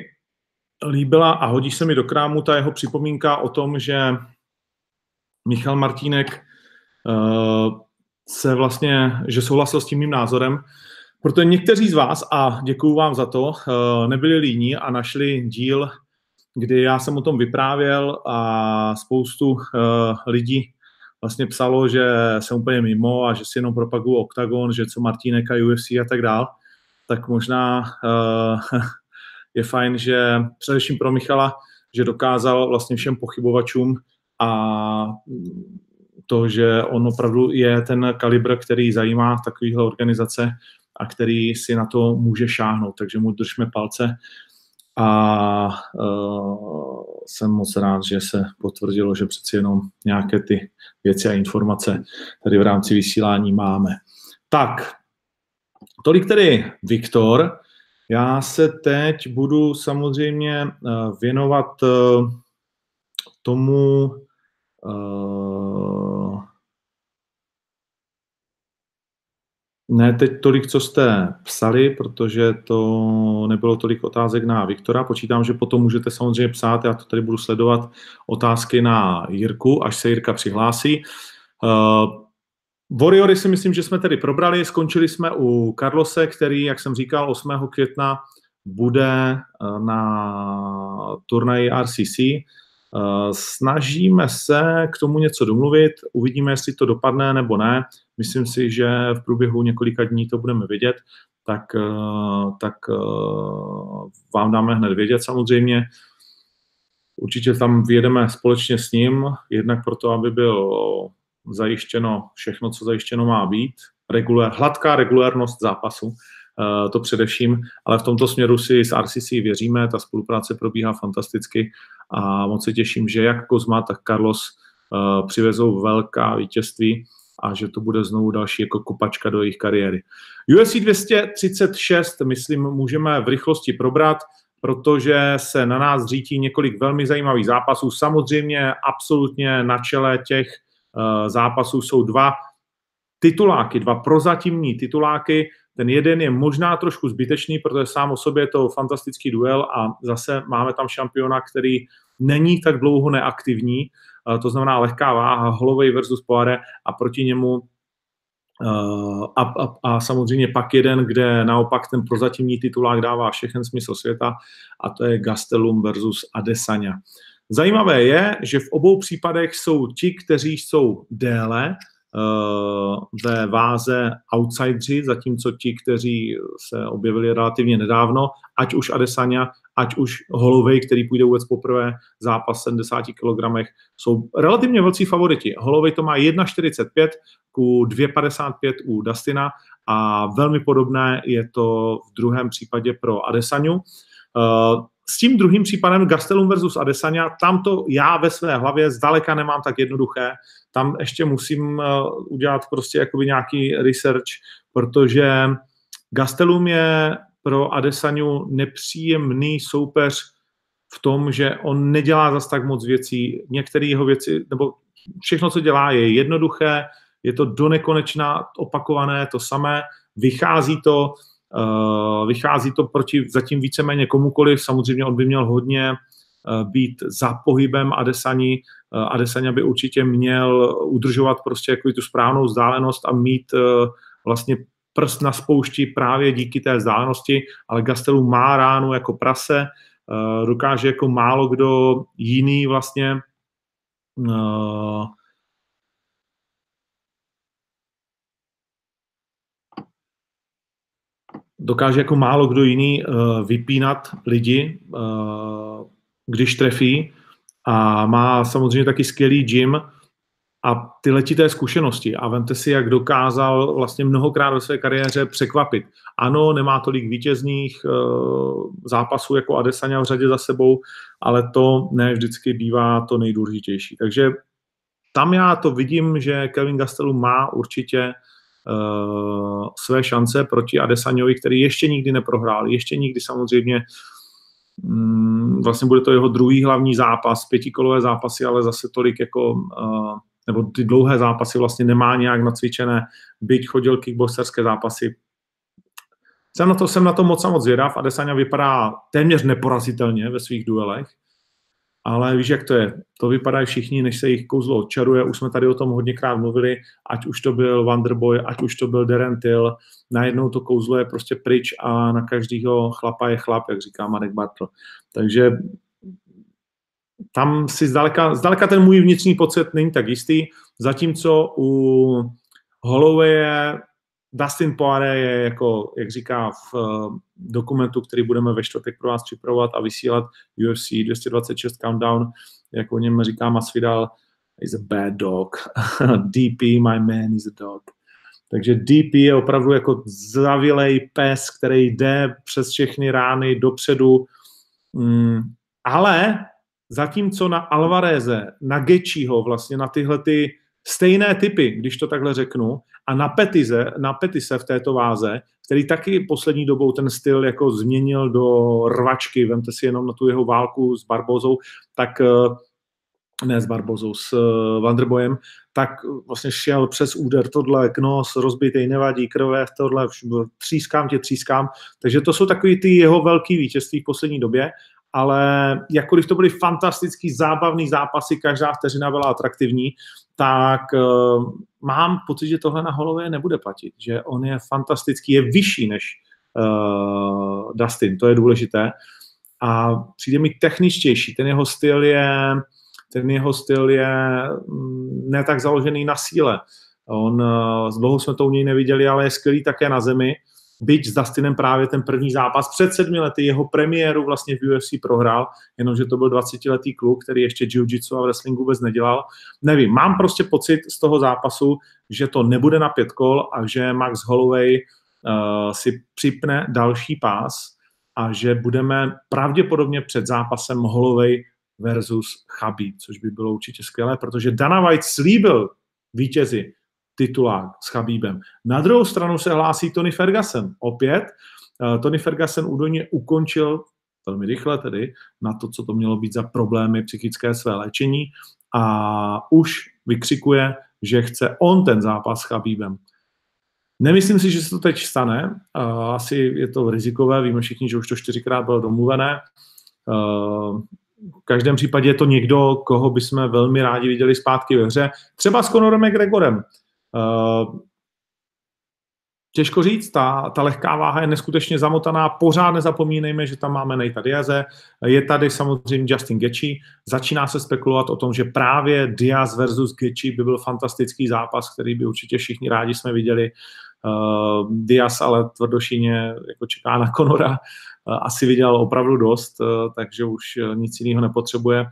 líbila a hodí se mi do krámu ta jeho připomínka o tom, že Michal Martínek uh, se vlastně, že souhlasil s tím mým názorem, protože někteří z vás, a děkuju vám za to, uh, nebyli líní a našli díl kdy já jsem o tom vyprávěl a spoustu uh, lidí vlastně psalo, že jsem úplně mimo a že si jenom propaguju Octagon, že co Martínek a UFC a tak dál, tak možná uh, je fajn, že především pro Michala, že dokázal vlastně všem pochybovačům a to, že on opravdu je ten kalibr, který zajímá takovýhle organizace a který si na to může šáhnout. Takže mu držme palce a uh, jsem moc rád, že se potvrdilo, že přeci jenom nějaké ty věci a informace tady v rámci vysílání máme. Tak, tolik tedy Viktor. Já se teď budu samozřejmě uh, věnovat uh, tomu, Ne teď tolik, co jste psali, protože to nebylo tolik otázek na Viktora. Počítám, že potom můžete samozřejmě psát, já to tady budu sledovat, otázky na Jirku, až se Jirka přihlásí. Uh, Warriory si myslím, že jsme tedy probrali, skončili jsme u Carlose, který, jak jsem říkal, 8. května bude eh, na turnaji RCC. Eh, snažíme se k tomu něco domluvit, uvidíme, jestli to dopadne nebo ne. Myslím si, že v průběhu několika dní to budeme vědět, tak, eh, tak eh, vám dáme hned vědět samozřejmě. Určitě tam vyjedeme společně s ním, jednak proto, aby byl zajištěno všechno, co zajištěno má být, regulér, hladká regulérnost zápasu, to především, ale v tomto směru si s RCC věříme, ta spolupráce probíhá fantasticky a moc se těším, že jak Kozma, tak Carlos uh, přivezou velká vítězství a že to bude znovu další jako kopačka do jejich kariéry. UFC 236, myslím, můžeme v rychlosti probrat, protože se na nás řítí několik velmi zajímavých zápasů. Samozřejmě absolutně na čele těch uh, zápasů jsou dva tituláky, dva prozatímní tituláky. Ten jeden je možná trošku zbytečný, protože sám o sobě je to fantastický duel a zase máme tam šampiona, který není tak dlouho neaktivní, to znamená lehká váha, Holovej versus Poire a proti němu a, a, a samozřejmě pak jeden, kde naopak ten prozatímní titulák dává všechen smysl světa a to je Gastelum versus Adesanya. Zajímavé je, že v obou případech jsou ti, kteří jsou déle ve váze outsideri, zatímco ti, kteří se objevili relativně nedávno, ať už Adesanya, ať už Holovej, který půjde vůbec poprvé zápas 70 kg, jsou relativně velcí favoriti. Holovej to má 1,45 ku 2,55 u Dustina a velmi podobné je to v druhém případě pro Adesanyu. Uh, s tím druhým případem Gastelum versus Adesanya, tam to já ve své hlavě zdaleka nemám tak jednoduché. Tam ještě musím uh, udělat prostě jakoby nějaký research, protože Gastelum je pro Adesanyu nepříjemný soupeř v tom, že on nedělá zas tak moc věcí. Některé jeho věci, nebo všechno, co dělá, je jednoduché, je to do nekonečna opakované, to samé, vychází to, vychází to proti zatím víceméně komukoliv, samozřejmě on by měl hodně uh, být za pohybem Adesani, uh, Adesanya by určitě měl udržovat prostě jako tu správnou vzdálenost a mít vlastně prst na spoušti právě díky té vzdálenosti, ale Gastelu má ránu jako prase, dokáže jako málo kdo jiný vlastně dokáže jako málo kdo jiný uh, vypínat lidi, uh, když trefí a má samozřejmě taky skvělý gym a ty letité zkušenosti. A vemte si, jak dokázal vlastně mnohokrát ve své kariéře překvapit. Ano, nemá tolik vítězných uh, zápasů jako Adesanya v řadě za sebou, ale to ne vždycky bývá to nejdůležitější. Takže tam já to vidím, že Kevin Gastelum má určitě své šance proti Adesanyovi, který ještě nikdy neprohrál, ještě nikdy samozřejmě um, vlastně bude to jeho druhý hlavní zápas, pětikolové zápasy, ale zase tolik jako uh, nebo ty dlouhé zápasy vlastně nemá nějak nacvičené, byť chodil kickboxerské zápasy. Jsem na to, jsem na to moc a moc zvědav. Adesanya vypadá téměř neporazitelně ve svých duelech, ale víš, jak to je. To vypadají všichni, než se jich kouzlo odčaruje. Už jsme tady o tom hodněkrát mluvili, ať už to byl Wonderboy, ať už to byl Darren Till. Najednou to kouzlo je prostě pryč a na každého chlapa je chlap, jak říká Marek Bartl. Takže tam si zdaleka, zdaleka ten můj vnitřní pocit není tak jistý, zatímco u Holloway Dustin Poirier je jako, jak říká v uh, dokumentu, který budeme ve čtvrtek pro vás připravovat a vysílat UFC 226 Countdown, jak o něm říká Masvidal, is a bad dog. DP, my man, is a dog. Takže DP je opravdu jako zavilej pes, který jde přes všechny rány dopředu, mm, ale Zatímco na Alvareze, na Gečiho, vlastně na tyhle ty stejné typy, když to takhle řeknu, a na Petize, na Petise v této váze, který taky poslední dobou ten styl jako změnil do rvačky, vemte si jenom na tu jeho válku s Barbozou, tak eh, ne s Barbozou, s eh, Vanderbojem, tak vlastně šel přes úder tohle, knos, rozbitý, nevadí, krve, tohle, třískám tě, třískám. Takže to jsou takový ty jeho velký vítězství v poslední době ale jakkoliv to byly fantastický, zábavný zápasy, každá vteřina byla atraktivní, tak uh, mám pocit, že tohle na Holloway nebude platit, že on je fantastický, je vyšší než uh, Dustin, to je důležité. A přijde mi techničtější, ten jeho styl je, ten jeho styl je mm, ne tak založený na síle. On, uh, dlouho jsme to u něj neviděli, ale je skvělý také na zemi byť s Dustinem právě ten první zápas před sedmi lety, jeho premiéru vlastně v UFC prohrál, jenomže to byl 20-letý kluk, který ještě jiu-jitsu a wrestling vůbec nedělal. Nevím, mám prostě pocit z toho zápasu, že to nebude na pět kol a že Max Holloway uh, si připne další pás a že budeme pravděpodobně před zápasem Holloway versus Chabib, což by bylo určitě skvělé, protože Dana White slíbil vítězi, titulák s Chabíbem. Na druhou stranu se hlásí Tony Ferguson. Opět, uh, Tony Ferguson údajně ukončil velmi rychle tedy na to, co to mělo být za problémy psychické své léčení a už vykřikuje, že chce on ten zápas s Chabíbem. Nemyslím si, že se to teď stane. Asi je to rizikové, víme všichni, že už to čtyřikrát bylo domluvené. V každém případě je to někdo, koho bychom velmi rádi viděli zpátky ve hře. Třeba s Conorem McGregorem. Těžko říct, ta, ta lehká váha je neskutečně zamotaná, pořád nezapomínejme, že tam máme Nejta Diaze, je tady samozřejmě Justin Gaethje, začíná se spekulovat o tom, že právě Diaz versus Gaethje by byl fantastický zápas, který by určitě všichni rádi jsme viděli. Uh, Diaz ale tvrdošíně jako čeká na Konora, uh, asi viděl opravdu dost, uh, takže už nic jiného nepotřebuje.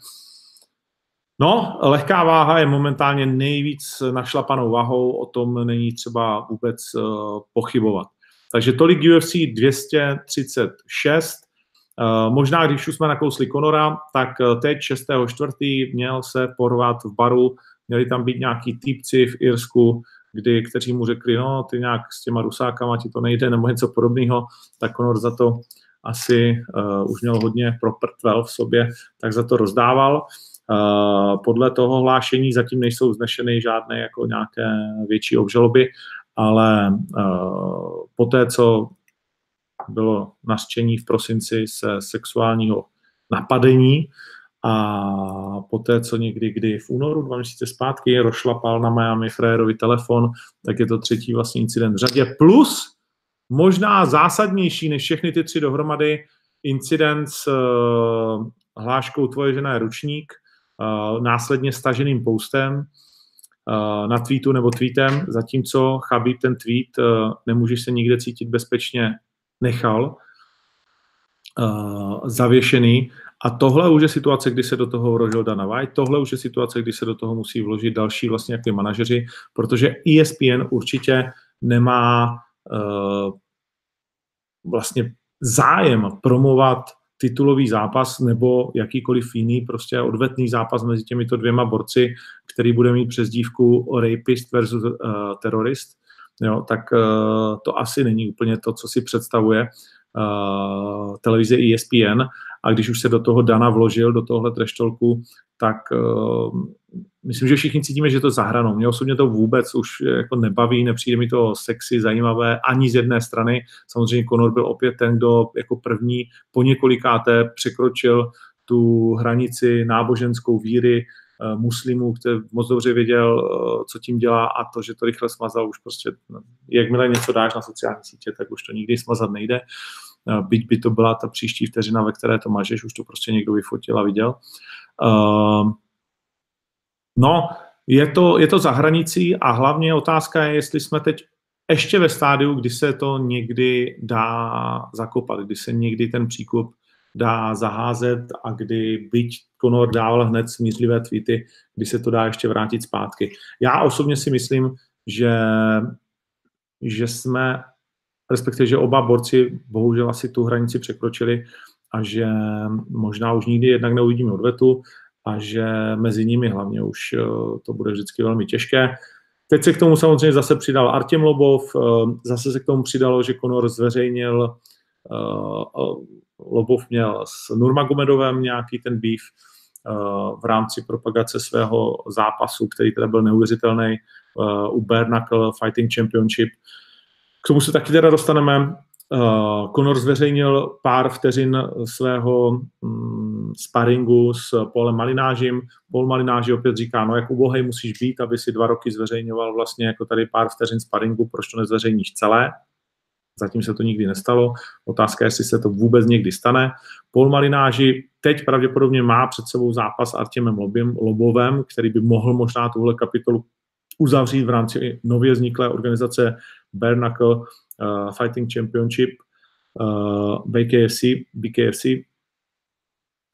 No, lehká váha je momentálně nejvíc našlapanou váhou, o tom není třeba vůbec uh, pochybovat. Takže tolik UFC 236. Uh, možná, když už jsme nakousli Konora, tak uh, teď 6.4. měl se porvat v baru, měli tam být nějaký týpci v Irsku, kdy, kteří mu řekli, no, ty nějak s těma rusákama ti to nejde, nebo něco podobného, tak Konor za to asi uh, už měl hodně proprtvel v sobě, tak za to rozdával. Eh, podle toho hlášení zatím nejsou znešeny žádné jako nějaké větší obžaloby, ale eh, po té, co bylo nařčení v prosinci se sexuálního napadení a poté, co někdy, kdy v únoru dva měsíce zpátky rošlapal na Miami Frérovi telefon, tak je to třetí vlastně incident v řadě. Plus možná zásadnější než všechny ty tři dohromady incident s uh, hláškou Tvoje žena je ručník, následně staženým postem uh, na tweetu nebo tweetem, zatímco Chabib ten tweet uh, nemůžeš se nikde cítit bezpečně nechal zavěšený. A tohle už je situace, kdy se do toho vložil Dana White, tohle už je situace, kdy se do toho musí vložit další vlastně jaké manažeři, protože ESPN určitě nemá uh, vlastně zájem promovat titulový zápas nebo jakýkoliv jiný prostě odvetný zápas mezi těmito dvěma borci, který bude mít přezdívku rapist versus uh, terorist, jo, tak uh, to asi není úplně to, co si představuje uh, televize ESPN a když už se do toho Dana vložil, do tohohle treštolku, tak uh, myslím, že všichni cítíme, že to zahranou. Mě osobně to vůbec už jako nebaví, nepřijde mi to sexy, zajímavé ani z jedné strany. Samozřejmě Conor byl opět ten, kdo jako první po několikáté překročil tu hranici náboženskou víry eh, muslimů, který moc dobře věděl, eh, co tím dělá a to, že to rychle smazal, už prostě, no, jakmile něco dáš na sociální sítě, tak už to nikdy smazat nejde. Eh, byť by to byla ta příští vteřina, ve které to mažeš, už to prostě někdo vyfotil a viděl. No, je to, je to za hranicí a hlavně otázka je, jestli jsme teď ještě ve stádiu, kdy se to někdy dá zakopat, kdy se někdy ten příkup dá zaházet a kdy byť Conor dával hned smířlivé tweety, kdy se to dá ještě vrátit zpátky. Já osobně si myslím, že, že jsme, respektive, že oba borci bohužel asi tu hranici překročili a že možná už nikdy jednak neuvidíme odvetu a že mezi nimi hlavně už eh, to bude vždycky velmi těžké. Teď se k tomu samozřejmě zase přidal Artem Lobov, eh, zase se k tomu přidalo, že Conor zveřejnil, eh, Lobov měl s Nurmagomedovem nějaký ten beef v rámci propagace svého zápasu, který teda byl neuvěřitelný u Bare Fighting Championship. K tomu se taky teda dostaneme. Conor zveřejnil pár vteřin svého um, sparingu s Polem Malinážím. Paul Malináži opět říká, no jak ubohej musíš být, aby si dva roky zveřejňoval vlastně jako tady pár vteřin sparingu, proč to nezveřejníš celé? Zatím se to nikdy nestalo. Otázka je, jestli se to vůbec někdy stane. Paul Malináži teď pravděpodobně má před sebou zápas s Artemem Lobim, Lobovem, který by mohl možná tuhle kapitolu uzavřít v rámci nově vzniklé organizace Bare uh, Fighting Championship uh, BKFC, BKFC.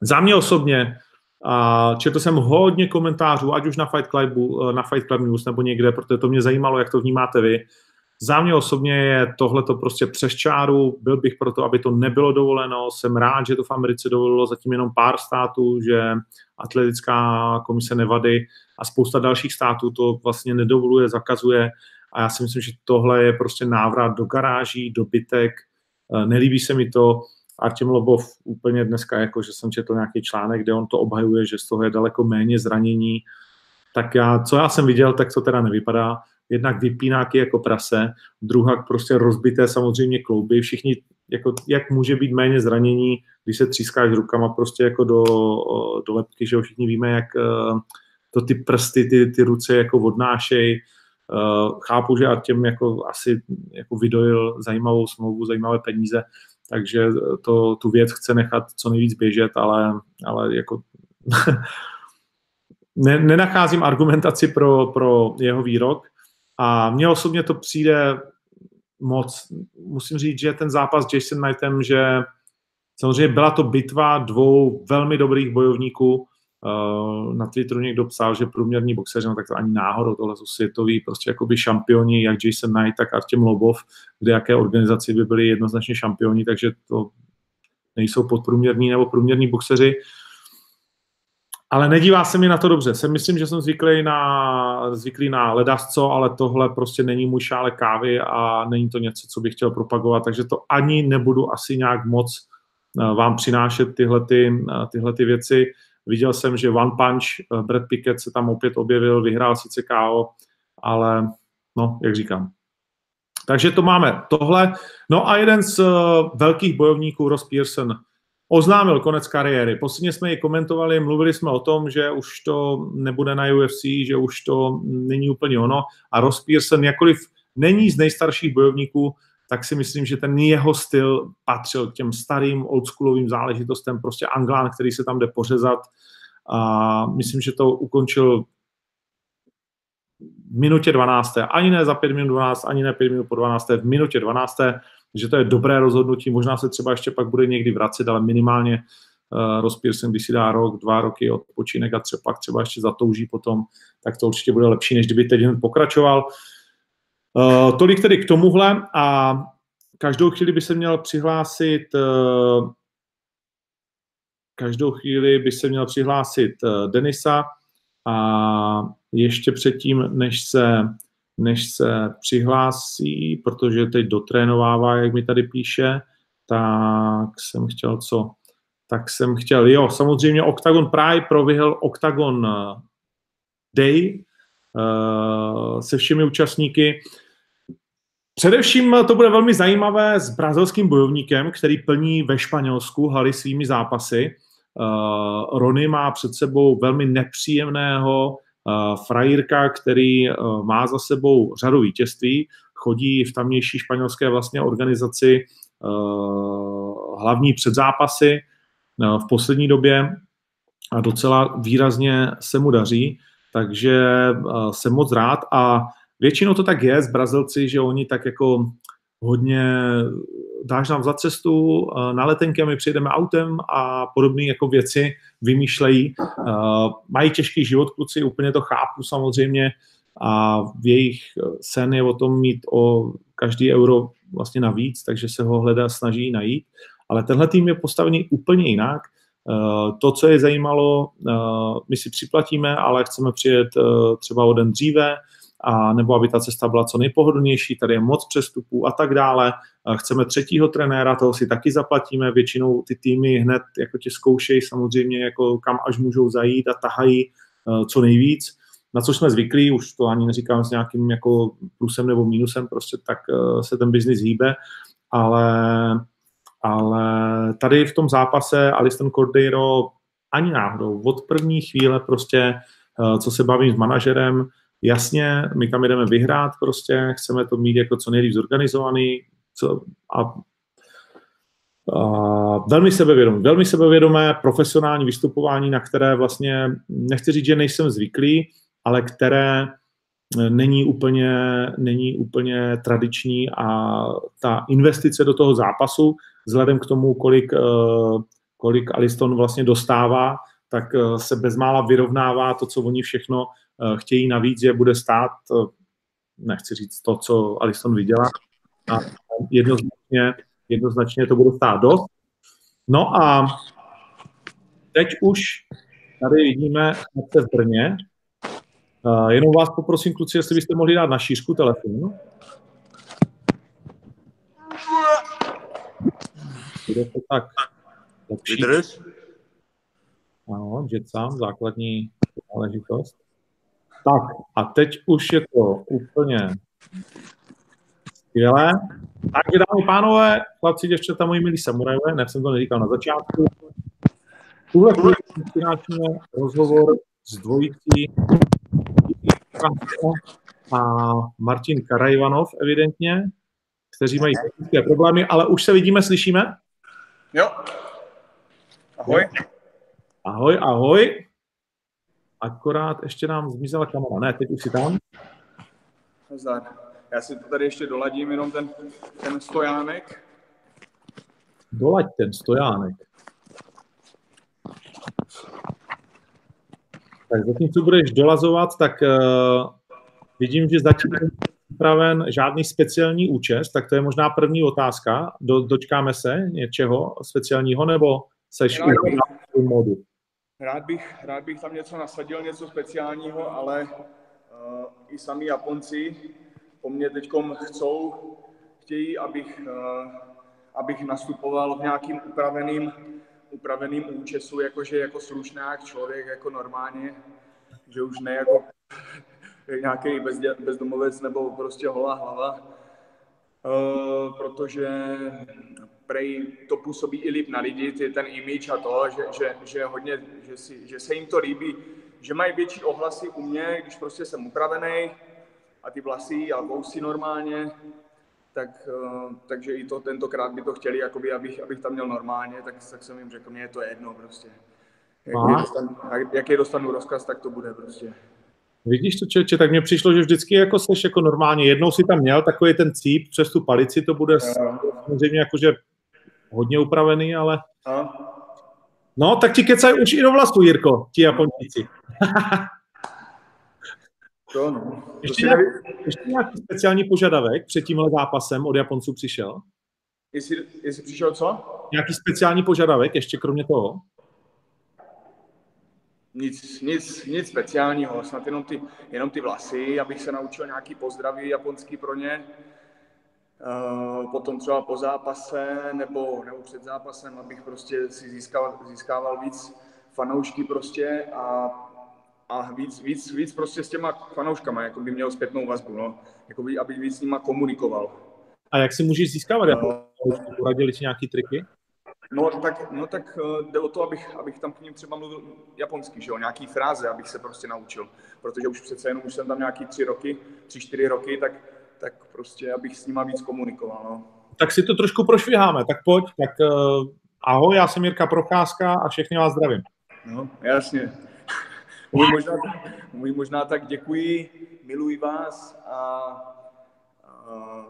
Za mě osobně a četl jsem hodně komentářů, ať už na Fight Clubu, uh, na Fight Club News nebo někde, protože to mě zajímalo, jak to vnímáte vy. Za mě osobně je tohle to prostě přes čáru, byl bych proto, aby to nebylo dovoleno, jsem rád, že to v Americe dovolilo zatím jenom pár států, že atletická komise Nevady a spousta dalších států to vlastně nedovoluje, zakazuje a já si myslím, že tohle je prostě návrat do garáží, do bytek. Eh, nelíbí se mi to. Artem Lobov úplně dneska, jako že jsem četl nějaký článek, kde on to obhajuje, že z toho je daleko méně zranění. Tak já, co já jsem viděl, tak to teda nevypadá. jednak vypínáky jako prase, druhá prostě rozbité samozřejmě klouby, všichni, jako, jak může být méně zranění, když se třískáš rukama prostě jako do, do lepky, že všichni víme, jak eh, to ty prsty, ty, ty ruce jako odnášej, Uh, chápu, že a těm jako asi jako vydojil zajímavou smlouvu, zajímavé peníze, takže to, tu věc chce nechat co nejvíc běžet, ale, ale jako ne, nenacházím argumentaci pro, pro jeho výrok a mně osobně to přijde moc. Musím říct, že ten zápas s Jason Knightem, že samozřejmě byla to bitva dvou velmi dobrých bojovníků, na Twitteru někdo psal, že průměrní boxeři, no tak to ani náhodou, tohle jsou světoví prostě jakoby šampioni, jak Jason Knight, tak Artem Lobov, kde jaké organizaci by byli jednoznačně šampioni, takže to nejsou podprůměrní nebo průměrní boxeři. Ale nedívá se mi na to dobře. Jsem myslím, že jsem zvyklý na, zvyklý na ledasco, ale tohle prostě není můj šále kávy a není to něco, co bych chtěl propagovat, takže to ani nebudu asi nějak moc eh, vám přinášet tyhle, ty, eh, tyhle ty věci. Viděl jsem, že One Punch, eh, Brad Pickett se tam opět objevil, vyhrál sice KO, ale no, jak říkám. Takže to máme tohle. No a jeden z velkých bojovníků, Ross Pearson, oznámil konec kariéry. Posledně jsme ji komentovali, mluvili jsme o tom, že už to nebude na UFC, že už to není úplně ono. A Ross Pearson, jakkoliv není z nejstarších bojovníků, tak si myslím, že ten jeho styl patřil k těm starým oldschoolovým záležitostem, prostě Anglán, který se tam jde pořezat. A myslím, že to ukončil v minutě 12. Ani ne za 5 minut 12, ani ne 5 minut po 12. v minutě 12 že to je dobré rozhodnutí, možná se třeba ještě pak bude někdy vracet, ale minimálně uh, Ross Pearson, když si dá rok, dva roky odpočinek a třeba, pak třeba ještě zatouží potom, tak to určitě bude lepší, než kdyby teď jen pokračoval. Uh, tolik tedy k tomuhle a každou chvíli by se měl přihlásit uh, každou chvíli by se měl přihlásit uh, Denisa a ještě předtím, než se než se přihlásí, protože teď dotrénovává, jak mi tady píše, tak jsem chtěl co? Tak jsem chtěl, jo, samozřejmě Octagon Pride proběhl Octagon eh, Day uh, se všemi účastníky. Především to bude velmi zajímavé s brazilským bojovníkem, který plní ve Španělsku haly svými zápasy. Uh, Rony má před sebou velmi nepříjemného frajírka, který eh, má za sebou řadu vítězství, chodí v tamnější španělské vlastně organizaci eh, hlavní předzápasy eh, v poslední době a docela výrazně se mu daří, takže jsem moc rád a většinou to tak je s Brazilci, že oni tak jako hodně dáš nám za cestu, na letenky my přijedeme autem a podobné jako věci vymýšlejí. Mají těžký život kluci, úplně to chápu samozřejmě a v jejich sen je o tom mít o každý euro vlastně navíc, takže se ho hledá, snaží najít. Ale tenhle tým je postavený úplně jinak. To, co je zajímalo, my si připlatíme, ale chceme přijet třeba o den dříve, a nebo aby ta cesta byla co nejpohodlnější, tady je moc přestupů a tak dále. Chceme třetího trenéra, toho si taky zaplatíme, většinou ty týmy hned jako tě zkoušejí samozřejmě, jako kam až můžou zajít a tahají eh, co nejvíc, na co jsme zvyklí, už to ani neříkám s nějakým jako plusem nebo mínusem, prostě tak eh, se ten biznis hýbe, ale, ale tady v tom zápase Aliston Cordeiro ani náhodou, od první chvíle prostě, eh, co se bavím s manažerem, jasně, my tam jdeme vyhrát prostě, chceme to mít jako co nejlíp zorganizovaný co, a Uh, velmi sebevědomé, velmi sebevědomé profesionální vystupování, na které vlastně, nechci říct, že nejsem zvyklý, ale které není úplně, není úplně tradiční a ta investice do toho zápasu, vzhledem k tomu, kolik, uh, kolik Aliston vlastně dostává, tak uh, se bezmála vyrovnává to, co oni všechno Eh, chtějí navíc, že bude stát, eh, nechci říct to, co Alison viděla, a jednoznačně, jednoznačně to bude stát dost. No a teď už tady vidíme se v Brně. Uh, jenom vás poprosím, kluci, jestli byste mohli dát na šířku telefonu. Bude to tak lepší. Ano, že sám, základní záležitost. Tak a teď už je to úplně skvělé. Takže dámy pánové, chlapci, děvčata, moji milí samurajové, ne jsem to neříkal na začátku. Tuhle chvíli rozhovor s dvojicí a Martin Karajvanov, evidentně, kteří mají technické problémy, ale už se vidíme, slyšíme? Jo. Ahoj. Ahoj, ahoj. Akorát ještě nám zmizela kamera. Ne, teď už si tam. Zdar. Já si to tady ještě doladím, jenom ten, ten stojánek. Dolaď ten stojánek. Tak zatímco budeš dolazovat, tak uh, vidím, že zatím připraven žádný speciální účest, tak to je možná první otázka. Do, dočkáme se něčeho speciálního, nebo seš u modu? Rád bych, rád bych tam něco nasadil, něco speciálního, ale uh, i sami Japonci po mně teď chcou, chtějí, abych, uh, abych nastupoval v nějakým upraveným, upraveným účesu, jakože jako slušnák člověk, jako normálně, že už ne jako nějaký bezdě, bezdomovec nebo prostě holá hlava, uh, protože prej to působí i líp na lidi, ty, ten image a to, že, že, že, hodně, že, si, že se jim to líbí, že mají větší ohlasy u mě, když prostě jsem upravený a ty vlasy a vousy normálně, tak, uh, takže i to tentokrát by to chtěli, jakoby, abych, abych tam měl normálně, tak, tak jsem jim řekl, mně je to jedno prostě. Jak, je dostanu, jak je dostanu rozkaz, tak to bude prostě. Vidíš to, čeče, tak mně přišlo, že vždycky jako seš jako normálně. Jednou si tam měl takový ten cíp přes tu palici, to bude samozřejmě jakože hodně upravený, ale... No, tak ti kecají už i do vlastu, Jirko, ti Japončíci. to no. Ještě, nějaký, ještě nějaký speciální požadavek před tímhle zápasem od Japonců přišel? Jestli, jestli přišel co? Nějaký speciální požadavek ještě kromě toho? nic, nic, nic speciálního, snad jenom ty, jenom ty vlasy, abych se naučil nějaký pozdraví japonský pro ně. Uh, potom třeba po zápase nebo, nebo před zápasem, abych prostě si získal, získával víc fanoušky prostě a, a víc, víc, víc prostě s těma fanouškama, jako by měl zpětnou vazbu, no. Jako by, aby víc s nima komunikoval. A jak si můžeš získávat? Uh, Poradili ti nějaký triky? No tak, no tak uh, jde o to, abych, abych tam k ním třeba mluvil japonsky, že jo, nějaký fráze, abych se prostě naučil, protože už přece jenom už jsem tam nějaký tři roky, tři, čtyři roky, tak, tak prostě abych s nima víc komunikoval, no. Tak si to trošku prošviháme, tak pojď, tak uh, ahoj, já jsem Jirka Procházka a všechny vás zdravím. No, jasně. Můj možná, můj možná tak děkuji, miluji vás a, a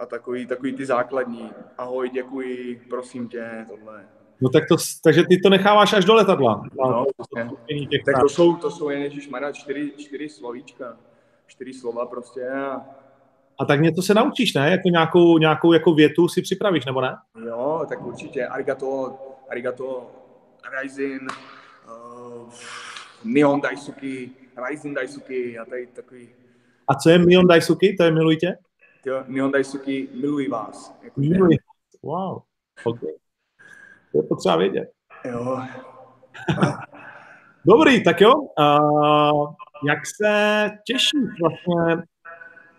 a takový, takový ty základní. Ahoj, děkuji, prosím tě, tohle. No tak to, takže ty to necháváš až do letadla. No, těch tak to jsou, to jsou jen Mara, čtyři, čtyři slovíčka, čtyři slova prostě. A... a tak něco se naučíš, ne? Jako nějakou, nějakou jako větu si připravíš, nebo ne? Jo, tak určitě. Arigato, arigato, Raisin, uh, Nihon Daisuki, Raisin Daisuki a tady takový. A co je Mion Daisuki? To je milujte? Jo, Nihon Daisuki, miluji vás. Jako miluji. Wow, ok. To je potřeba vědět. Jo. Dobrý, tak jo. Uh, jak se těšíš vlastně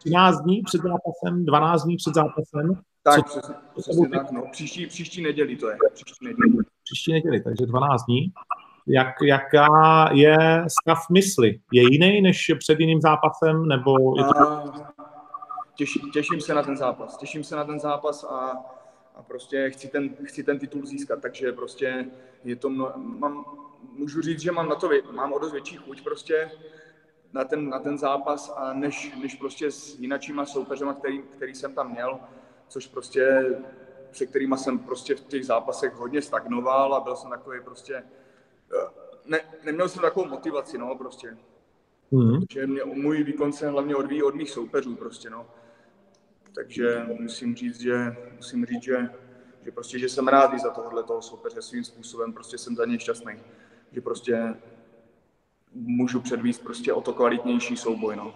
13 dní před zápasem, 12 dní před zápasem? Tak, Co, přesně, přesně tak, no. Příští, příští neděli to je. Příští neděli. Příští neděli, takže 12 dní. Jak, jaká je stav mysli? Je jiný než před jiným zápasem, nebo je to... Těší, těším se na ten zápas. Těším se na ten zápas a, a prostě chci ten, chci ten titul získat, takže prostě je to, mno, mám, můžu říct, že mám na to, mám o dost větší chuť prostě na ten, na ten zápas a než, než prostě s jinačíma soupeřema, který, který jsem tam měl, což prostě se kterými jsem prostě v těch zápasech hodně stagnoval a byl jsem takový prostě, ne, neměl jsem takovou motivaci, no, prostě. Mm-hmm. Protože mě, můj výkon se hlavně odvíjí od mých soupeřů prostě, no. Takže musím říct, že, musím říct, že, že, prostě, že jsem rád i za tohle toho soupeře svým způsobem, prostě jsem za něj šťastný. Že prostě můžu předvíst prostě o to kvalitnější souboj. No.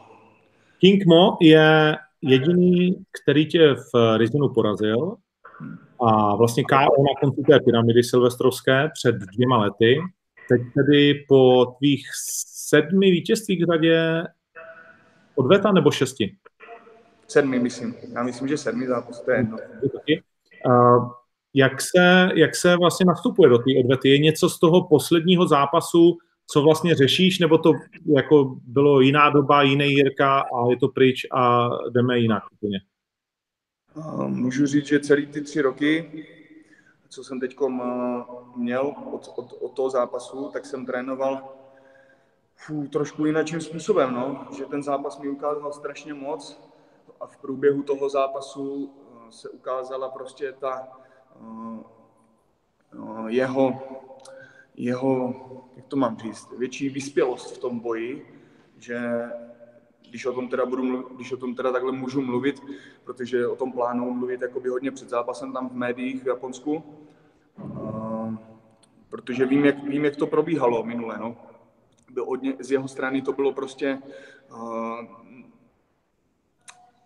King Mo je jediný, který tě v Rizinu porazil a vlastně KO na konci té pyramidy silvestrovské před dvěma lety. Teď tedy po tvých sedmi vítězství k řadě odveta nebo šesti? Sedmi, myslím. Já myslím, že sedmi zápas, to je jedno. Jak se, jak se vlastně nastupuje do té odvety? Je něco z toho posledního zápasu, co vlastně řešíš, nebo to jako bylo jiná doba, jiný Jirka a je to pryč a jdeme jinak úplně? Můžu říct, že celý ty tři roky, co jsem teď měl od, od, od toho zápasu, tak jsem trénoval fů, trošku jiným způsobem, no. že ten zápas mi ukázal strašně moc a v průběhu toho zápasu se ukázala prostě ta jeho, jeho, jak to mám říct, větší vyspělost v tom boji, že když o tom teda, budu mluvit, když o tom teda takhle můžu mluvit, protože o tom plánu mluvit jakoby hodně před zápasem tam v médiích v Japonsku, uh, protože vím jak, vím, jak to probíhalo minule. No. Byl hodně, z jeho strany to bylo prostě uh,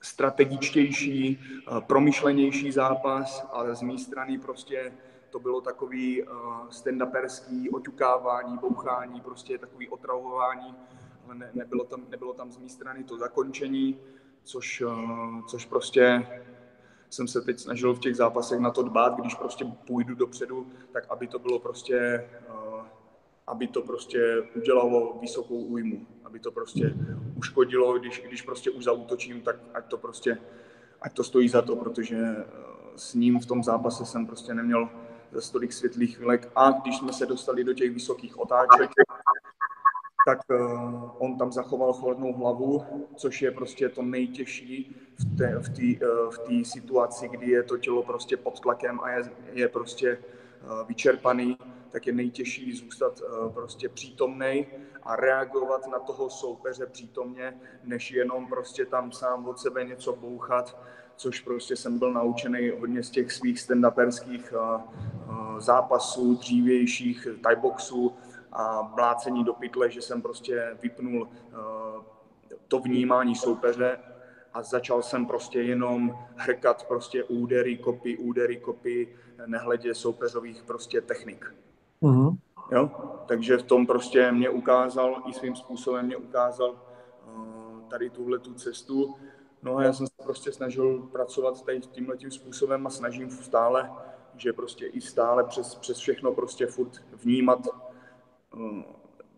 strategičtější, uh, promyšlenější zápas, ale z mé strany prostě to bylo takový uh, stand-uperský oťukávání, bouchání, prostě takový otravování ale ne, nebylo, tam, nebylo tam z mé strany to zakončení, což, eh, což prostě jsem se teď snažil v těch zápasech na to dbát, když prostě půjdu dopředu, tak aby to bylo prostě, eh, aby to prostě udělalo vysokou újmu, aby to prostě uškodilo, když, když prostě už zautočím, tak ať to prostě, ať to stojí za to, protože eh, s ním v tom zápase jsem prostě neměl za stolik světlých chvílek a když jsme se dostali do těch vysokých otáček, tak uh, on tam zachoval chladnou hlavu, což je prostě to nejtěžší v té, v té, uh, v situaci, kdy je to tělo prostě pod tlakem a je, je prostě uh, vyčerpaný, tak je nejtěžší zůstat prostě přítomný a reagovat na toho soupeře přítomně, než jenom prostě tam sám od sebe něco bouchat, což prostě jsem byl naučený hodně z těch svých stand-uperských uh, uh, zápasů, dřívějších, boxů, a blácení do pytle, že jsem prostě vypnul uh, to vnímání soupeře a začal jsem prostě jenom hrkat prostě údery, kopy, údery, kopy, nehledě soupeřových prostě technik. Mm-hmm. Jo? Takže v tom prostě mě ukázal, i svým způsobem mě ukázal tady tuhle tu cestu. No a já jsem se prostě snažil pracovat tady tímhle tím způsobem a snažím stále, že prostě i stále přes, přes všechno prostě furt vnímat Eh,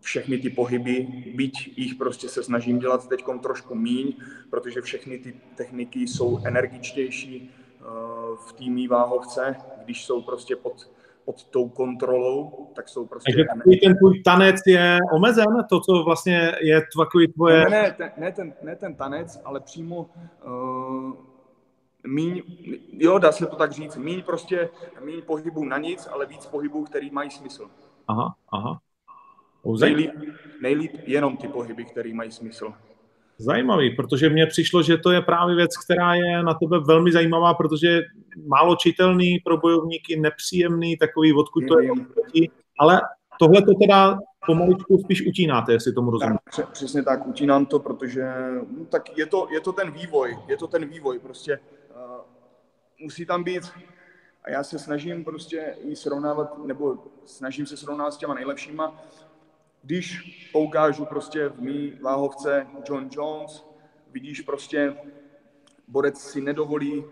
všechny ty pohyby, byť jich prostě se snažím dělat teď trošku míň, protože všechny ty techniky jsou energičtější eh, v týmí váhovce, když jsou prostě pod, pod tou kontrolou, tak jsou prostě... Takže takový ten tvůj tanec je omezen, to, co vlastně je takový tvoje... Ne, ne, ten, ne, ten, ne ten tanec, ale přímo uh, míň, jo, dá se to tak říct, míň prostě, míň pohybů na nic, ale víc pohybů, který mají smysl. Aha, aha. Nejlíp, nejlíp jenom ty pohyby, které mají smysl. Zajímavý, protože mně přišlo, že to je právě věc, která je na tebe velmi zajímavá, protože málo čitelný pro bojovníky, nepříjemný, takový, odkud to je, ale tohle to teda pomaličku spíš utínáte, jestli tomu rozumím. Tak, přesně tak, utínám to, protože no, tak je to, je to ten vývoj, je to ten vývoj, prostě uh, musí tam být a já se snažím prostě i srovnávat, nebo snažím se srovnávat s těma nejlepšíma, když poukážu prostě v mý váhovce John Jones, vidíš prostě, borec si nedovolí uh,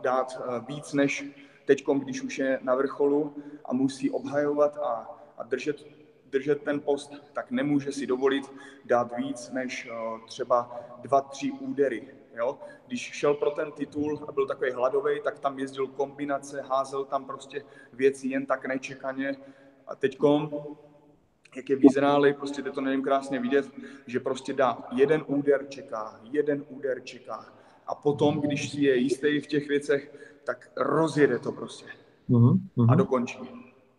dát uh, víc než teď, když už je na vrcholu a musí obhajovat a, a držet, držet ten post, tak nemůže si dovolit dát víc než uh, třeba dva, tři údery. Jo? Když šel pro ten titul a byl takový hladový, tak tam jezdil kombinace, házel tam prostě věci jen tak nečekaně. A teďkom jak je v Izraeli, prostě to nevím krásně vidět, že prostě dá jeden úder, čeká, jeden úder, čeká. A potom, když si je jistý v těch věcech, tak rozjede to prostě. Uh-huh, uh-huh. A dokončí.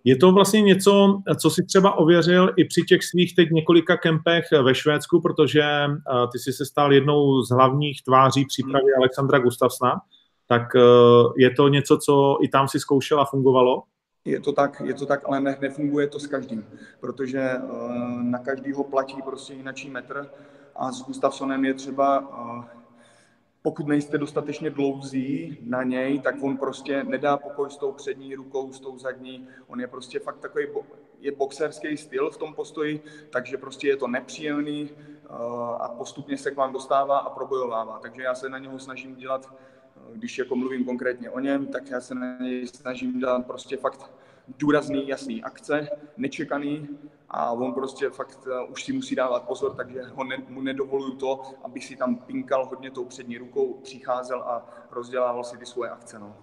Je to vlastně něco, co si třeba ověřil i při těch svých teď několika kempech ve Švédsku, protože uh, ty jsi se stal jednou z hlavních tváří přípravy hmm. Alexandra Gustafsna, tak uh, je to něco, co i tam si zkoušel a fungovalo? Je to tak, je to tak, ale ne, nefunguje to s každým, protože uh, na každýho platí prostě jinačí metr a s Gustafsonem je třeba, uh, pokud nejste dostatečně dlouzí na něj, tak on prostě nedá pokoj s tou přední rukou, s tou zadní, on je prostě fakt takový, je boxerský styl v tom postoji, takže prostě je to nepříjemný a postupně se k vám dostává a probojovává. Takže já se na něho snažím dělat, když jako mluvím konkrétně o něm, tak já se na něj snažím dělat prostě fakt důrazný, jasný akce, nečekaný a on prostě fakt uh, už si musí dávat pozor, takže ho ne, mu nedovoluju to, aby si tam pinkal hodně tou přední rukou, přicházel a rozdělával si ty svoje akce. No.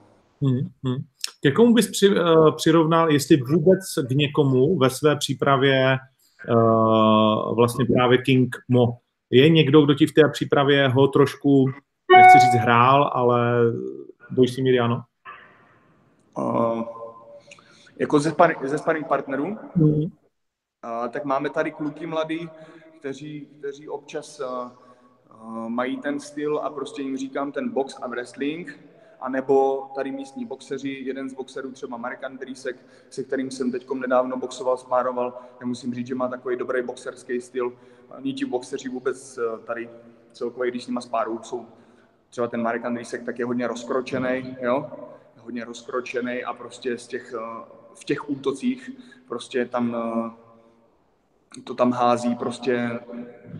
Hmm, hmm. Ke komu bys při, uh, přirovnal, jestli vůbec k někomu ve své přípravě uh, vlastně právě King Mo? Je někdo, kdo ti v té přípravě ho trošku, nechci říct hrál, ale do jistý míry ano? Uh, jako ze, spar, ze sparring partnerů, mm. uh, tak máme tady kluky mladý, kteří, kteří občas uh, uh, mají ten styl a prostě jim říkám ten box a wrestling, anebo tady místní boxeři, jeden z boxerů třeba Marek Andrýsek, se kterým jsem teď nedávno boxoval, spároval, já musím říct, že má takový dobrý boxerský styl. Oni ti boxeři vůbec tady celkově, když s nima spárují, jsou třeba ten Marek Andrýsek tak je hodně rozkročený, jo? hodně rozkročený a prostě z těch v těch útocích prostě tam eh, to tam hází prostě,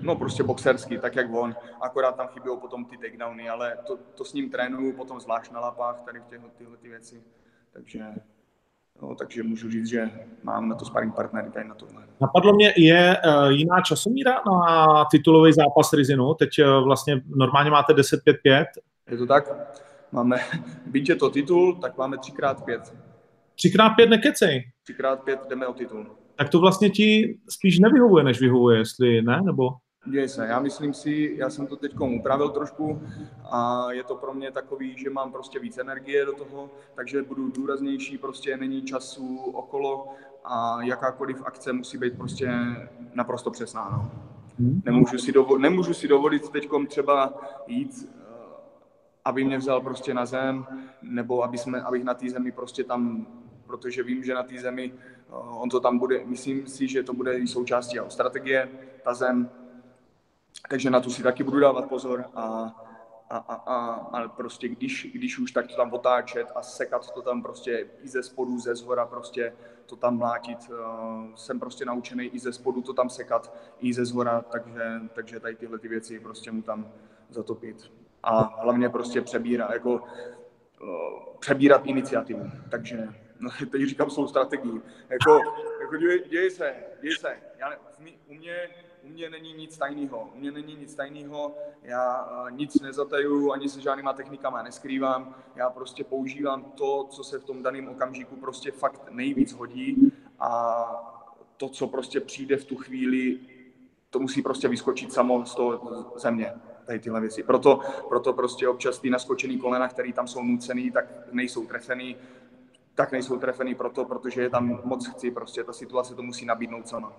no prostě boxersky, tak jak on. Akorát tam chybí potom ty takedowny, ale to, to s ním trénuju potom zvlášť na lapách, tady v těch, tyhle ty věci. Takže, no, takže můžu říct, že mám na to sparring partnery tady na tohle. Napadlo mě, je uh, jiná časomíra na titulový zápas Rizinu? Teď uh, vlastně normálně máte 10-5-5. Je to tak? Máme, byť je to titul, tak máme 3x5. Třikrát pět nekecej. Třikrát pět jdeme o titul. Tak to vlastně ti spíš nevyhovuje, než vyhovuje, jestli ne, nebo? Děj se, já myslím si, já jsem to teď upravil trošku a je to pro mě takový, že mám prostě víc energie do toho, takže budu důraznější, prostě není času okolo a jakákoliv akce musí být prostě naprosto přesná. No. Hmm. Nemůžu, si dovolit, nemůžu si dovolit teď třeba jít eh, aby mě vzal prostě na zem, nebo aby jsme, abych na té zemi prostě tam protože vím, že na té zemi eh, on to tam bude, myslím si, že to bude i součástí jeho strategie, ta zem, takže na to si taky budu dávat pozor a, a, a, a, a prostě když, když už tak to tam otáčet a sekat to tam prostě i ze spodu, ze zhora prostě to tam mlátit. Uh, jsem prostě naučený i ze spodu to tam sekat, i ze zhora, takže, takže tady tyhle ty věci prostě mu tam zatopit. A hlavně prostě přebírat, jako uh, přebírat iniciativu. Takže no, teď říkám svou strategii. Jako, jako děj, děj se, děj se. Já, u, mě, u mě není nic tajného. U mě není nic tajného. Já uh, nic nezatajuju, ani se žádnýma technikama neskrývám. Já prostě používám to, co se v tom daném okamžiku prostě fakt nejvíc hodí a to, co prostě přijde v tu chvíli, to musí prostě vyskočit samo z toho země tady tyhle věci. Proto, proto prostě občas ty naskočený kolena, které tam jsou nucený, tak nejsou trefený tak nejsou trefený proto, protože je tam moc chci, prostě ta situace to musí nabídnout sama.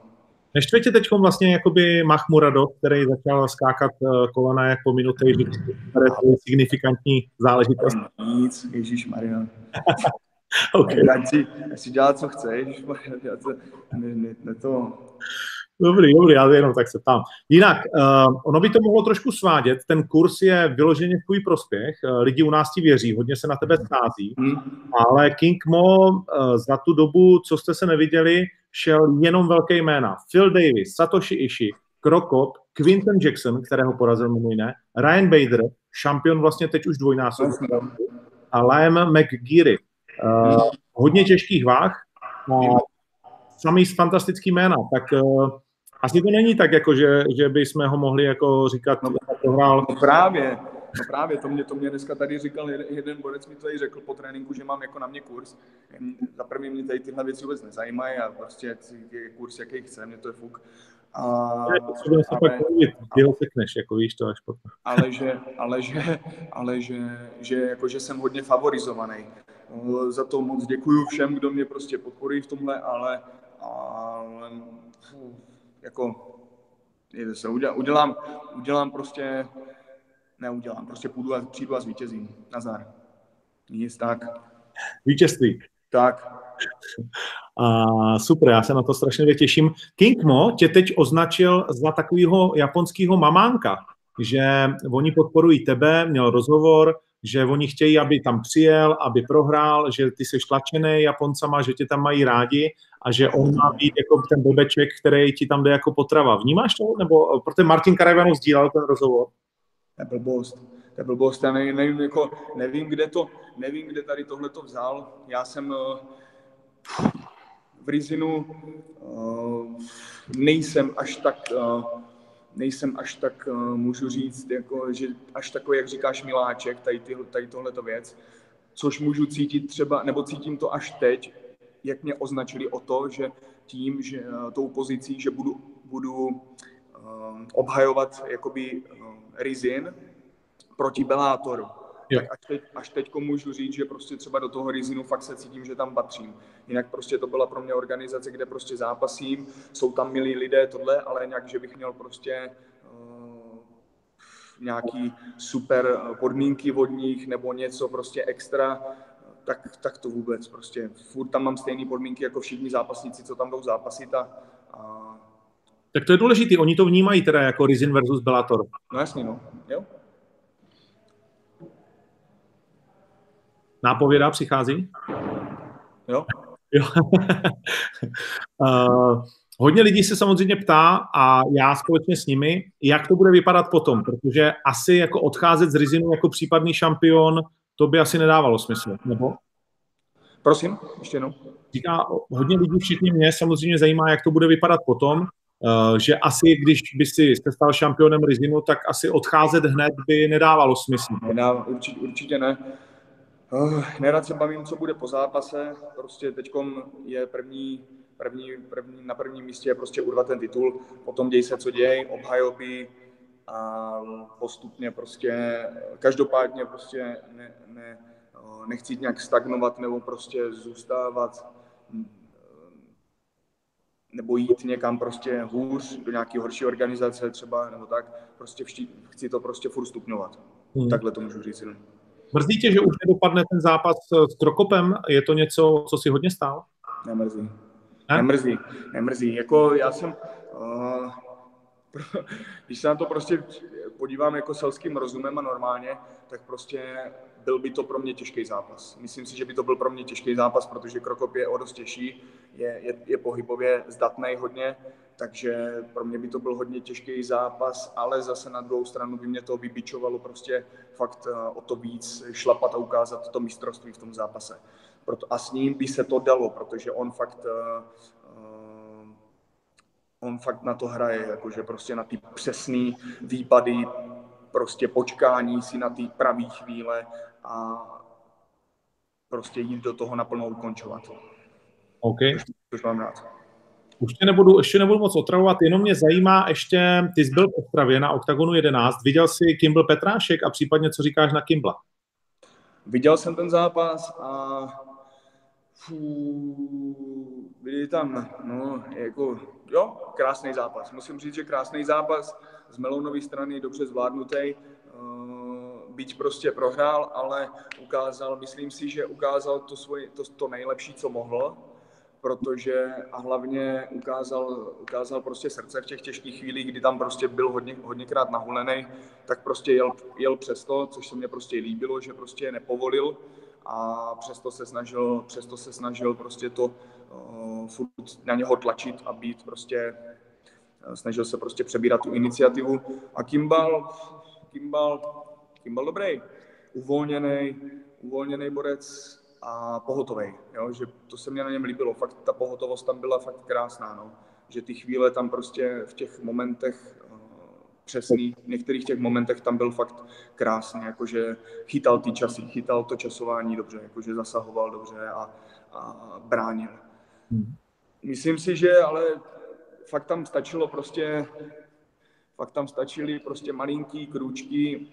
Neštve tě teď vlastně jakoby Mahmuradov, který začal skákat eh, kolena jak po minutě, že to je signifikantní záležitost. Nic, Ježíš Maria. okay. Já si, já si dělat, co chceš, já to, ne, ne, ne to, Dobrý, dobrý, já jenom tak se ptám. Jinak, uh, ono by to mohlo trošku svádět, ten kurz je vyloženě v tvůj prospěch, uh, lidi u nás ti věří, hodně se na tebe schází, mm. ale King Mo uh, za tu dobu, co jste se neviděli, šel jenom velké jména. Phil Davis, Satoshi Ishii, Krokop, Quinton Jackson, kterého porazil mimo jiné, Ryan Bader, šampion vlastně teď už dvojnásobný, a Liam McGeary. Uh, hodně těžkých váh, uh, samý fantastický jména, tak uh, asi to není tak, jako že, že bychom ho mohli jako říkat, no, prohrál. No právě, no právě, to mě, to mě dneska tady říkal jeden, borec mi tady řekl po tréninku, že mám jako na mě kurz. Za první mě tady tyhle věci vůbec nezajímají a prostě je kurz, jaký chce, mě to je fuk. A, ale, sekneš, jako víš to až potom. ale že, ale že, ale že, že, jako, že jsem hodně favorizovaný. Za to moc děkuji všem, kdo mě prostě podporují v tomhle, ale, ale jako se udělám, udělám, udělám prostě, neudělám, prostě půjdu a přijdu a zvítězím. Nazar. Nic tak. Vítězství. Tak. A super, já se na to strašně těším. King Mo tě teď označil za takového japonského mamánka, že oni podporují tebe, měl rozhovor, že oni chtějí, aby tam přijel, aby prohrál, že ty jsi tlačený Japoncama, že tě tam mají rádi a že on má být jako ten bobeček, který ti tam jde jako potrava. Vnímáš to? Nebo protože Martin Karajvanov sdílel ten rozhovor? Je blbost. To je blbost. Já nevím, nevím, jako, nevím, kde to, nevím, kde tady tohle to vzal. Já jsem uh, v Rizinu uh, nejsem až tak uh, nejsem až tak, můžu říct, jako, že až takový, jak říkáš, miláček, tady, ty, tady tohleto věc, což můžu cítit třeba, nebo cítím to až teď, jak mě označili o to, že tím, že tou pozicí, že budu, budu obhajovat jakoby Rizin proti Belátoru, Jo. Tak až teď, až teď můžu říct, že prostě třeba do toho Rizinu fakt se cítím, že tam patřím. Jinak prostě to byla pro mě organizace, kde prostě zápasím, jsou tam milí lidé, tohle, ale nějak, že bych měl prostě uh, nějaký super podmínky vodních nebo něco prostě extra, tak, tak to vůbec prostě. Furt tam mám stejné podmínky jako všichni zápasníci, co tam jdou zápasit a, a... Tak to je důležité, oni to vnímají teda jako Rizin versus Bellator. No jasně, no. Jo. Nápověda přichází? Jo. jo. uh, hodně lidí se samozřejmě ptá a já společně s nimi, jak to bude vypadat potom, protože asi jako odcházet z Rizinu jako případný šampion, to by asi nedávalo smysl, nebo? Prosím, ještě jednou. Říká, hodně lidí, všichni mě samozřejmě zajímá, jak to bude vypadat potom, že asi, když by si se stal šampionem Rizinu, tak asi odcházet hned by nedávalo smysl. Nedá, určitě, určitě ne. Uh, nerad se bavím, co bude po zápase. Prostě teď je první, první, první, na prvním místě je prostě urvat ten titul, potom děj se, co děj, obhajoby a postupně prostě, každopádně prostě ne, ne, nechci nějak stagnovat nebo prostě zůstávat nebo jít někam prostě hůř, do nějaké horší organizace třeba, nebo tak, prostě chci to prostě furt stupňovat. Hmm. Takhle to můžu říct. Mrzí tě, že už nedopadne ten zápas s Krokopem? Je to něco, co si hodně stál? Nemrzí. Ne? Nemrzí, nemrzí. Jako já jsem, uh, když se na to prostě podívám jako selským rozumem a normálně, tak prostě byl by to pro mě těžký zápas. Myslím si, že by to byl pro mě těžký zápas, protože Krokop je o dost těžší, je, je, je pohybově zdatný hodně, takže pro mě by to byl hodně těžký zápas, ale zase na druhou stranu by mě to vybičovalo prostě fakt eh, o to víc šlapat a ukázat to mistrovství v tom zápase. Proto, a s ním by se to dalo, protože on fakt uh, on fakt na to hraje, jakože prostě na ty přesné výpady, prostě počkání si na ty pravý chvíle a prostě jít do toho naplno ukončovat. OK. Což, mám rád. Už tě nebudu, ještě nebudu moc otravovat, jenom mě zajímá ještě, ty jsi byl v Ostravě na OKTAGONu 11, viděl jsi Kimball Petrášek a případně co říkáš na Kimbla? Viděl jsem ten zápas a fů, byli tam, no, jako, jo, krásný zápas. Musím říct, že krásný zápas z Melounové strany, dobře zvládnutý, uh, byť prostě prohrál, ale ukázal, myslím si, že ukázal to, svoje, to, to nejlepší, co mohl protože a hlavně ukázal, ukázal prostě srdce v těch těžkých chvílích, kdy tam prostě byl hodně, hodněkrát nahulený, tak prostě jel, jel přesto, což se mně prostě líbilo, že prostě nepovolil. A přesto se snažil, přesto se snažil prostě to uh, furt na něho tlačit a být prostě, uh, snažil se prostě přebírat tu iniciativu. A Kimbal, Kimbal, Kimbal dobrý, uvolněný, uvolněný borec, a pohotový, jo? že to se mě na něm líbilo. Fakt ta pohotovost tam byla fakt krásná, no? že ty chvíle tam prostě v těch momentech uh, přesný, v některých těch momentech tam byl fakt krásný, jakože chytal ty časy, chytal to časování dobře, jakože zasahoval dobře a, a bránil. Hmm. Myslím si, že ale fakt tam stačilo prostě, fakt tam stačily prostě malinký krůčky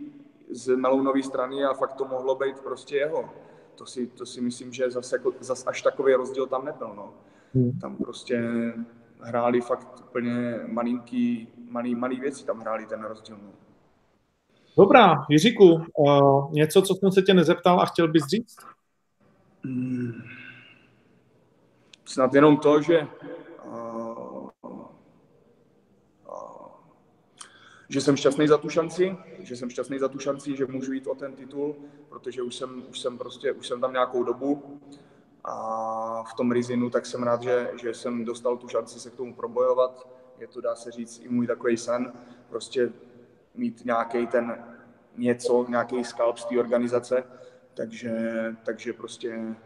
z Melounové strany a fakt to mohlo být prostě jeho to si, to si myslím, že zase, jako, zase až takový rozdíl tam nebyl. No. Hmm. Tam prostě hráli fakt úplně malinký, malý, malý věci, tam hráli ten rozdíl. No. Dobrá, Jiříku, uh, něco, co jsem se tě nezeptal a chtěl bys říct? Hmm. Snad jenom to, že uh, uh, že jsem šťastný za tu šanci, že jsem šťastný za tu šanci, že můžu jít o ten titul, protože už jsem, už jsem prostě, už jsem tam nějakou dobu a v tom Rizinu tak jsem rád, že, že jsem dostal tu šanci se k tomu probojovat. Je to, dá se říct, i můj takový sen, prostě mít nějaký ten něco, nějaký skalp z té organizace, takže, takže prostě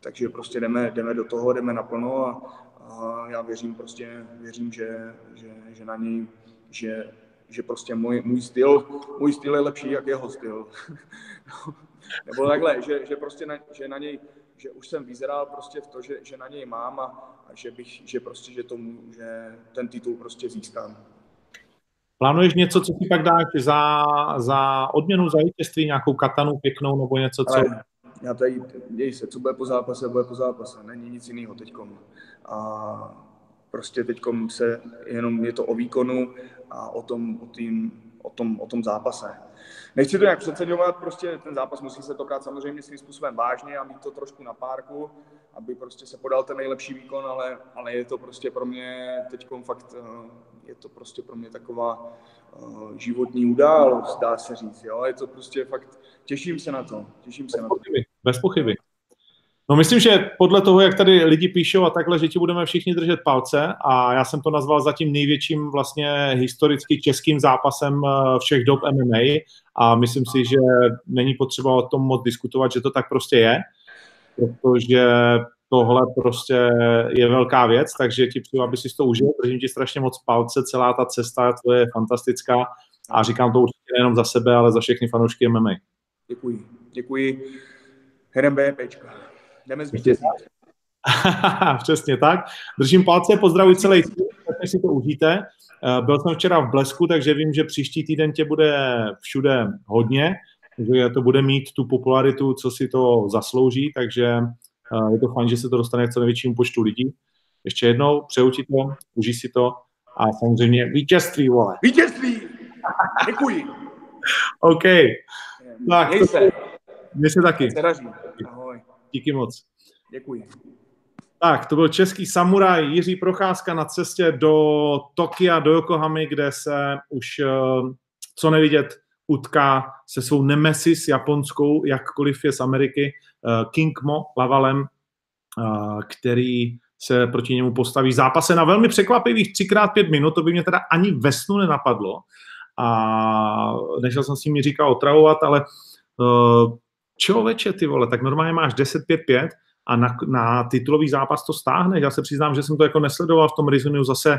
takže prostě jdeme, jdeme do toho, jdeme naplno a, a já věřím prostě, věřím, že, že, že na něj, že, že prostě můj, můj styl, můj styl je lepší jak jeho styl. Nebo takhle, že, že prostě na, že na něj, že už jsem vyzeral prostě v to, že, že na něj mám a, a že bych, že prostě, že tomu, že ten titul prostě získám. Plánuješ něco, co si pak dáš za, za odměnu, za vítězství, nějakou katanu pěknou nebo něco, co... Ale já tady, děj se, co bude po zápase, bude po zápase, není nic jiného teďkom. A prostě teďkom se jenom je to o výkonu a o tom, o, tým, o tom, o tom zápase. Nechci to nějak přeceňovat, prostě ten zápas musí se to brát samozřejmě svým způsobem vážně a mít to trošku na párku, aby prostě se podal ten nejlepší výkon, ale, ale je to prostě pro mě teď fakt, eh, je to prostě pro mě taková uh, životní událost, dá se říct, jo, je to prostě fakt, těším se na to, těším se bez na to. Pochyby, bez pochyby. No myslím, že podle toho, jak tady lidi píšou a takhle, že ti budeme všichni držet palce a já jsem to nazval zatím největším vlastně historicky českým zápasem eh, všech dob MMA a myslím si, že není potřeba o tom moc diskutovat, že to tak prostě je, protože tohle prostě je velká věc, takže ti přeju, aby si to užil, držím ti strašně moc palce, celá ta cesta, to je fantastická a říkám to určitě nejenom za sebe, ale za všechny fanoušky MMA. Děkuji, děkuji. Herem BPčka. Jdeme zvítězit. Přesně tak. Držím palce, pozdravuji celý tým, tak si to užijte. Eh, byl jsem včera v Blesku, takže vím, že příští týden tě bude všude hodně, že to bude mít tu popularitu, co si to zaslouží, takže eh, je to fajn, že se to dostane k co největšímu počtu lidí. Ještě jednou, přeju ti to, užij si to a samozřejmě vítězství, vole. Vítězství! Děkuji. OK. Tak, Měj se. Měj se taky. Se daří. Díky moc. Děkuji. Tak, to byl český samuraj Jiří Procházka na cestě do Tokia, do Yokohamy, kde se už eh, co nevidět utká se svou nemesis japonskou, jakkoliv je z Ameriky, eh, King Mo Lavalem, eh, který se proti němu postaví zápase na velmi překvapivých 3x5 minut, to by mě teda ani ve snu nenapadlo. A nešel jsem s nimi říkal otravovat, ale člověče, ty vole, tak normálně máš 10-5-5 a na, na titulový zápas to stáhneš. Já se přiznám, že jsem to jako nesledoval v tom Rizuniu zase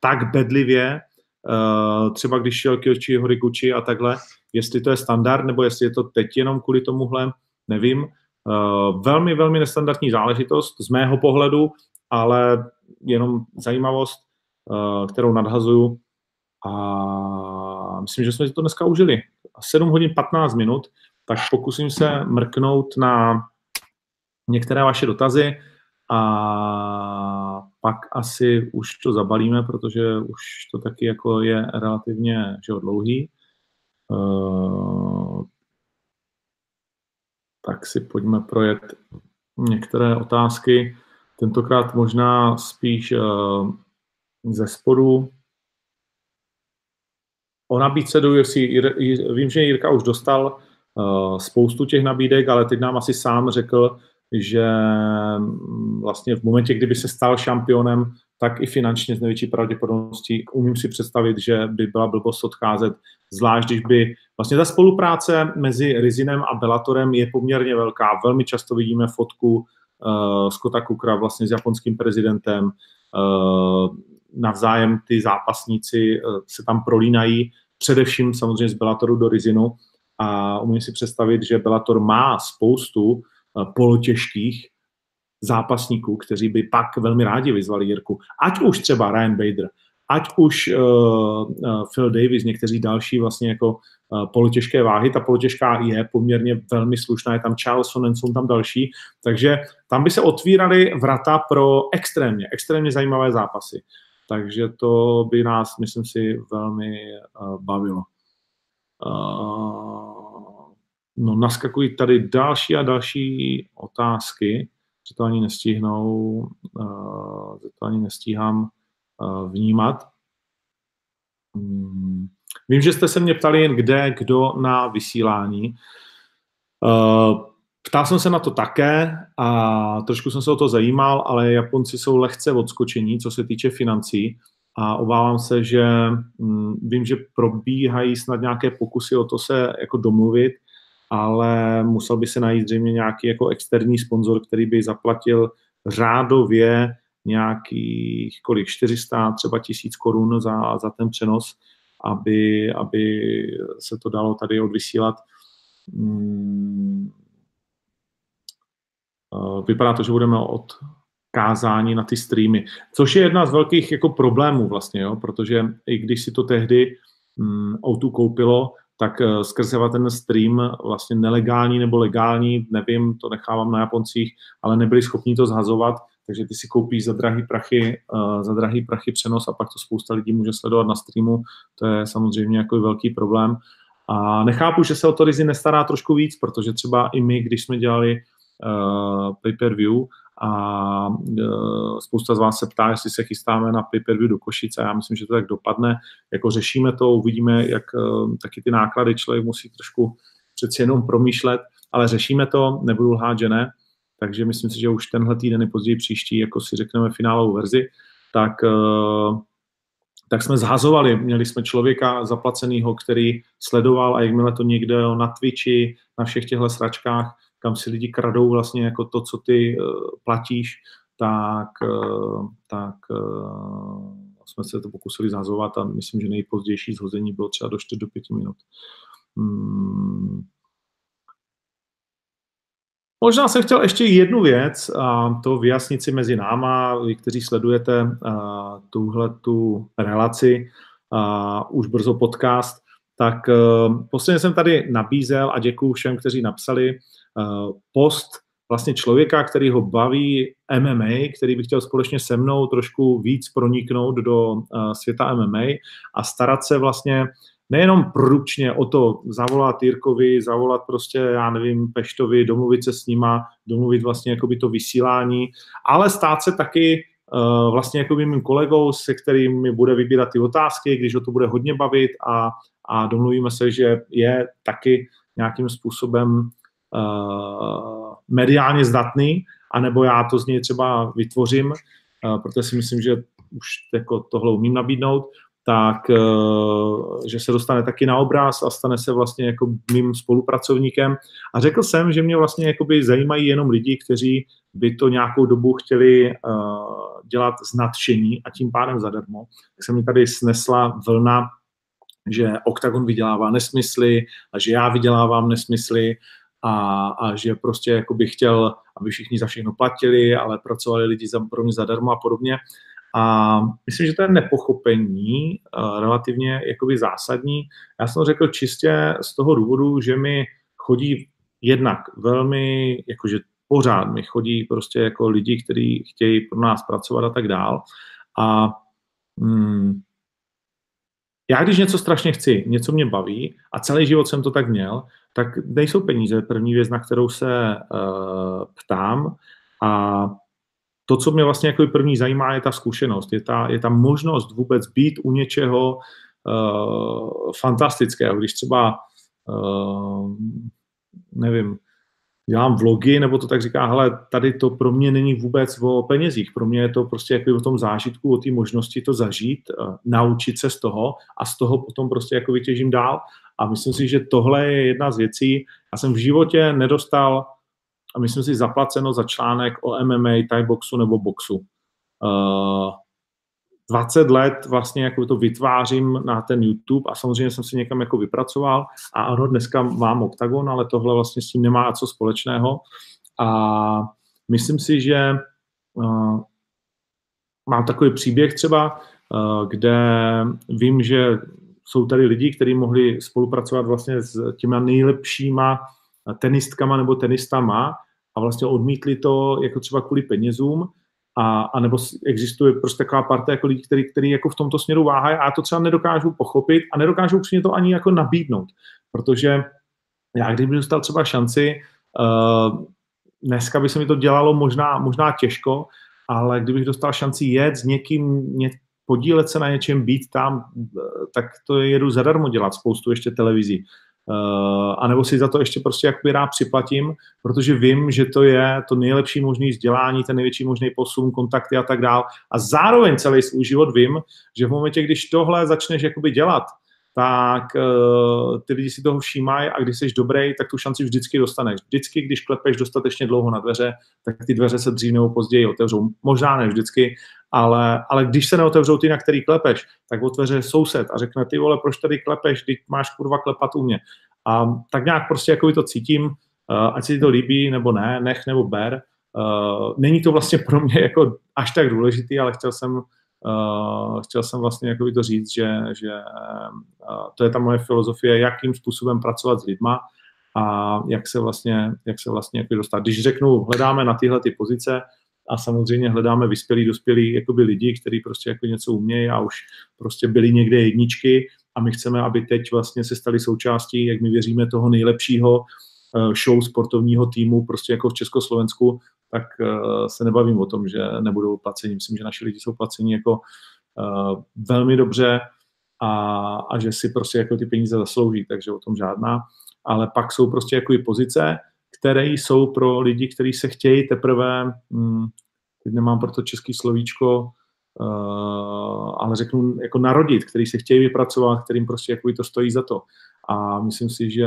tak bedlivě, uh, třeba když šel Kyochi Horiguchi a takhle, jestli to je standard, nebo jestli je to teď jenom kvůli tomuhle, nevím. Uh, velmi, velmi nestandardní záležitost z mého pohledu, ale jenom zajímavost, uh, kterou nadhazuju a myslím, že jsme si to dneska užili. 7 hodin 15 minut, tak pokusím se mrknout na některé vaše dotazy a pak asi už to zabalíme, protože už to taky jako je relativně že dlouhý. Uh, tak si pojďme projet některé otázky. Tentokrát možná spíš uh, ze spodu. O nabídce do UFC, vím, že Jirka už dostal spoustu těch nabídek, ale teď nám asi sám řekl, že mm, vlastně v momentě, kdyby se stal šampionem, tak i finančně z největší pravděpodobností umím si představit, že by byla blbost odcházet, zvlášť když by vlastně ta spolupráce mezi Rizinem a Bellatorem je poměrně velká. Velmi často vidíme fotku uh, Scotta Cookera vlastně s japonským prezidentem, uh, navzájem ty zápasníci uh, se tam prolínají, především samozřejmě z Bellatoru do Rizinu a umím si představit, že Bellator má spoustu Eh, polotěžkých zápasníků, kteří by pak velmi rádi vyzvali Jirku. Ať už třeba Ryan Bader, ať už uh, uh, Phil Davis, někteří další vlastně jako uh, polotěžké váhy. Ta polotěžká je poměrně velmi slušná, je tam Charles Sonnen, jsou tam další, takže tam by se otvíraly vrata pro extrémně, extrémně zajímavé zápasy. Takže to by nás, myslím si, velmi uh, bavilo. Uh, No, naskakují tady další a další otázky, že to ani nestihnou, uh, že to ani nestíhám uh, vnímat. Hmm. vím, že jste se mě ptali jen kde, kdo na vysílání. Uh, ptal jsem se na to také a trošku jsem se o to zajímal, ale Japonci jsou lehce odskočení, co se týče financí a obávám se, že hm, vím, že probíhají snad nějaké pokusy o to se jako domluvit, ale musel by se najít zřejmě nějaký jako externí sponzor, který by zaplatil řádově nějakých kolik 400, třeba tisíc korun za, za ten přenos, aby, aby se to dalo tady odvysílat. Hmm. Vypadá to, že budeme od kázání na ty streamy, což je jedna z velkých jako problémů vlastně, jo, protože i když si to tehdy um, O2 koupilo, tak uh, skrze ten stream vlastně nelegální nebo legální, nevím, to nechávám na Japoncích, ale nebyli schopni to zhazovat, takže ty si koupíš za drahý prachy, uh, za drahý prachy přenos a pak to spousta lidí může sledovat na streamu, to je samozřejmě jako velký problém. A nechápu, že se o to Rizzy nestará trošku víc, protože třeba i my, když jsme dělali uh, pay-per-view a uh, spousta z vás se ptá, jestli se chystáme na pay-per-view do Košice. Já myslím, že to tak dopadne. Jako řešíme to, uvidíme, jak uh, taky ty náklady člověk musí trošku přeci jenom promýšlet, ale řešíme to, nebudu lhát, že ne. Takže myslím si, že už tenhle týden později příští, jako si řekneme finálovou verzi, tak, uh, tak jsme zhazovali. Měli jsme člověka zaplaceného, který sledoval a jakmile to někde na Twitchi, na všech těchto sračkách, kam si lidi kradou vlastně jako to, co ty uh, platíš, tak, uh, tak uh, jsme se to pokusili zhazovat a myslím, že nejpozdější zhození bylo třeba do 4 do 5 minut. Hmm. Možná jsem chtěl ještě jednu věc, a to vyjasnit si mezi náma, vy, kteří sledujete tuhle tu relaci, a už brzo podcast, tak posledně jsem tady nabízel a děkuji všem, kteří napsali, Eh, post vlastně člověka, který ho baví MMA, který by chtěl společně se mnou trošku víc proniknout do eh, světa MMA a starat se vlastně nejenom produkčně o to zavolat Jirkovi, zavolat prostě, já nevím, Peštovi, domluvit se s nima, domluvit vlastně jakoby to vysílání, ale stát se taky uh, vlastně jako mým kolegou, se kterým mi bude vybírat ty otázky, když ho to bude hodně bavit a, a domluvíme se, že je taky nějakým způsobem uh, mediálně zdatný, anebo já to z něj třeba vytvořím, uh, protože si myslím, že už jako tohle umím nabídnout, tak uh, že se dostane taky na obraz a stane se vlastně jako mým spolupracovníkem. A řekl jsem, že mě vlastně jakoby zajímají jenom lidi, kteří by to nějakou dobu chtěli dělat z nadšení a tím pádem zadarmo. Tak se mi tady snesla vlna, že Octagon vydělává nesmysly a že já vydělávám nesmysly a, a že prostě jako bych chtěl, aby všichni za všechno platili, ale pracovali lidi za, pro mě zadarmo a podobně. A myslím, že to je nepochopení uh, relativně jakoby zásadní. Já jsem to řekl čistě z toho důvodu, že mi chodí jednak velmi, jakože pořád mi chodí prostě jako lidi, kteří chtějí pro nás pracovat a tak dál. A hmm, já když něco strašně chci, něco mě baví a celý život jsem to tak měl, tak nejsou peníze první věc, na kterou se uh, ptám a to, co mě vlastně jako první zajímá, je ta zkušenost, je ta, je ta možnost vůbec být u něčeho uh, fantastického. Když třeba, uh, nevím, dělám vlogy, nebo to tak říká, hele, tady to pro mě není vůbec o penězích, pro mě je to prostě jako o tom zážitku, o té možnosti to zažít, uh, naučit se z toho a z toho potom prostě jako vytěžím dál. A myslím si, že tohle je jedna z věcí. Já jsem v životě nedostal, a myslím si, zaplaceno za článek o MMA, Thai boxu nebo boxu. Uh, 20 let vlastně jako to vytvářím na ten YouTube a samozřejmě jsem si někam jako vypracoval a ano, dneska mám OKTAGON, ale tohle vlastně s tím nemá co společného a myslím si, že uh, mám takový příběh třeba, uh, kde vím, že jsou tady lidi, kteří mohli spolupracovat vlastně s těma nejlepšíma tenistkama nebo tenistama a vlastně odmítli to jako třeba kvůli penězům, a, a nebo existuje prostě taková parta jako lidí, který, který jako v tomto směru váhají a já to třeba nedokážu pochopit a nedokážu upřímně to ani jako nabídnout, protože já kdyby dostal třeba šanci, uh, dneska by se mi to dělalo možná, možná těžko, ale kdybych dostal šanci jet s někým, ně, podílet se na něčem, být tam, tak to jedu zadarmo dělat spoustu ještě televizí. Uh, a nebo si za to ještě prostě jakoby rád připlatím, protože vím, že to je to nejlepší možný vzdělání, ten největší možný posun, kontakty a tak dál. A zároveň celý svůj život vím, že v momentě, když tohle začneš jakoby dělat, tak uh, ty lidi si toho všímají a když jsi dobrý, tak tu šanci vždycky dostaneš. Vždycky, když klepeš dostatečně dlouho na dveře, tak ty dveře se dřív nebo později otevřou. Možná ne vždycky, ale, ale když se neotevřou ty, na který klepeš, tak otevře soused a řekne, ty vole, proč tady klepeš, teď máš kurva klepat u mě. A tak nějak prostě jako to cítím, uh, ať se ti to líbí nebo ne, nech nebo ber. Uh, není to vlastně pro mě jako až tak důležitý, ale chtěl jsem, uh, chtěl jsem vlastně jako to říct, že, že to je ta moje filozofie, jakým způsobem pracovat s lidma a jak se vlastně, jak se vlastně jako dostat. Když řeknu, hledáme na tyhle ty pozice, a samozřejmě hledáme vyspělí, dospělí jakoby lidi, kteří prostě jako něco umějí a už prostě byli někde jedničky a my chceme, aby teď vlastně se stali součástí, jak my věříme, toho nejlepšího eh, show sportovního týmu prostě jako v Československu, tak eh, se nebavím o tom, že nebudou placeni. Myslím, že naši lidi jsou placeni jako uh, velmi dobře a, a že si prostě jako ty peníze zaslouží, takže o tom žádná. Ale pak jsou prostě jako i pozice, které jsou pro lidi, kteří se chtějí teprve, hm, teď nemám pro to český slovíčko, uh, ale řeknu jako narodit, který se chtějí vypracovat, kterým prostě jako to stojí za to. A myslím si, že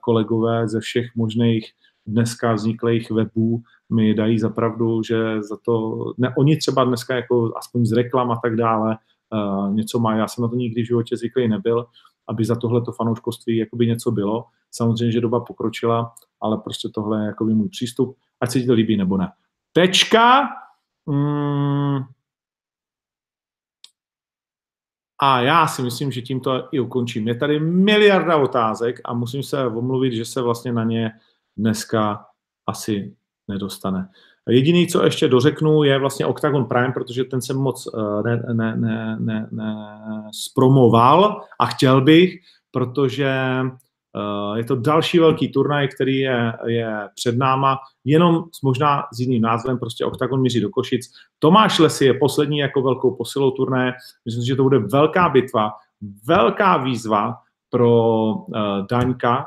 kolegové ze všech možných dneska vzniklých webů mi dají za pravdu, že za to, ne, oni třeba dneska jako aspoň z reklam a tak dále uh, něco mají. Já jsem na to nikdy v životě zvyklý nebyl, aby za tohleto fanouškovství jakoby něco bylo. Samozřejmě, že doba pokročila, ale prostě tohle je jakoby můj přístup, ať se ti to líbí nebo ne. Tečka. Mm. A já si myslím, že tímto i ukončím. Je tady miliarda otázek a musím se omluvit, že se vlastně na ně dneska asi nedostane. Jediný, co ještě dořeknu, je vlastně Octagon Prime, protože ten jsem moc eh, ne, ne, ne, ne, ne spromoval a chtěl bych, protože eh, je to další velký turnaj, který je, je před náma, jenom s možná s jiným názvem, prostě Octagon míří do Košic. Tomáš Lesy je poslední jako velkou posilou turnaje. Myslím, že to bude velká bitva, velká výzva pro uh, Daňka, Uh,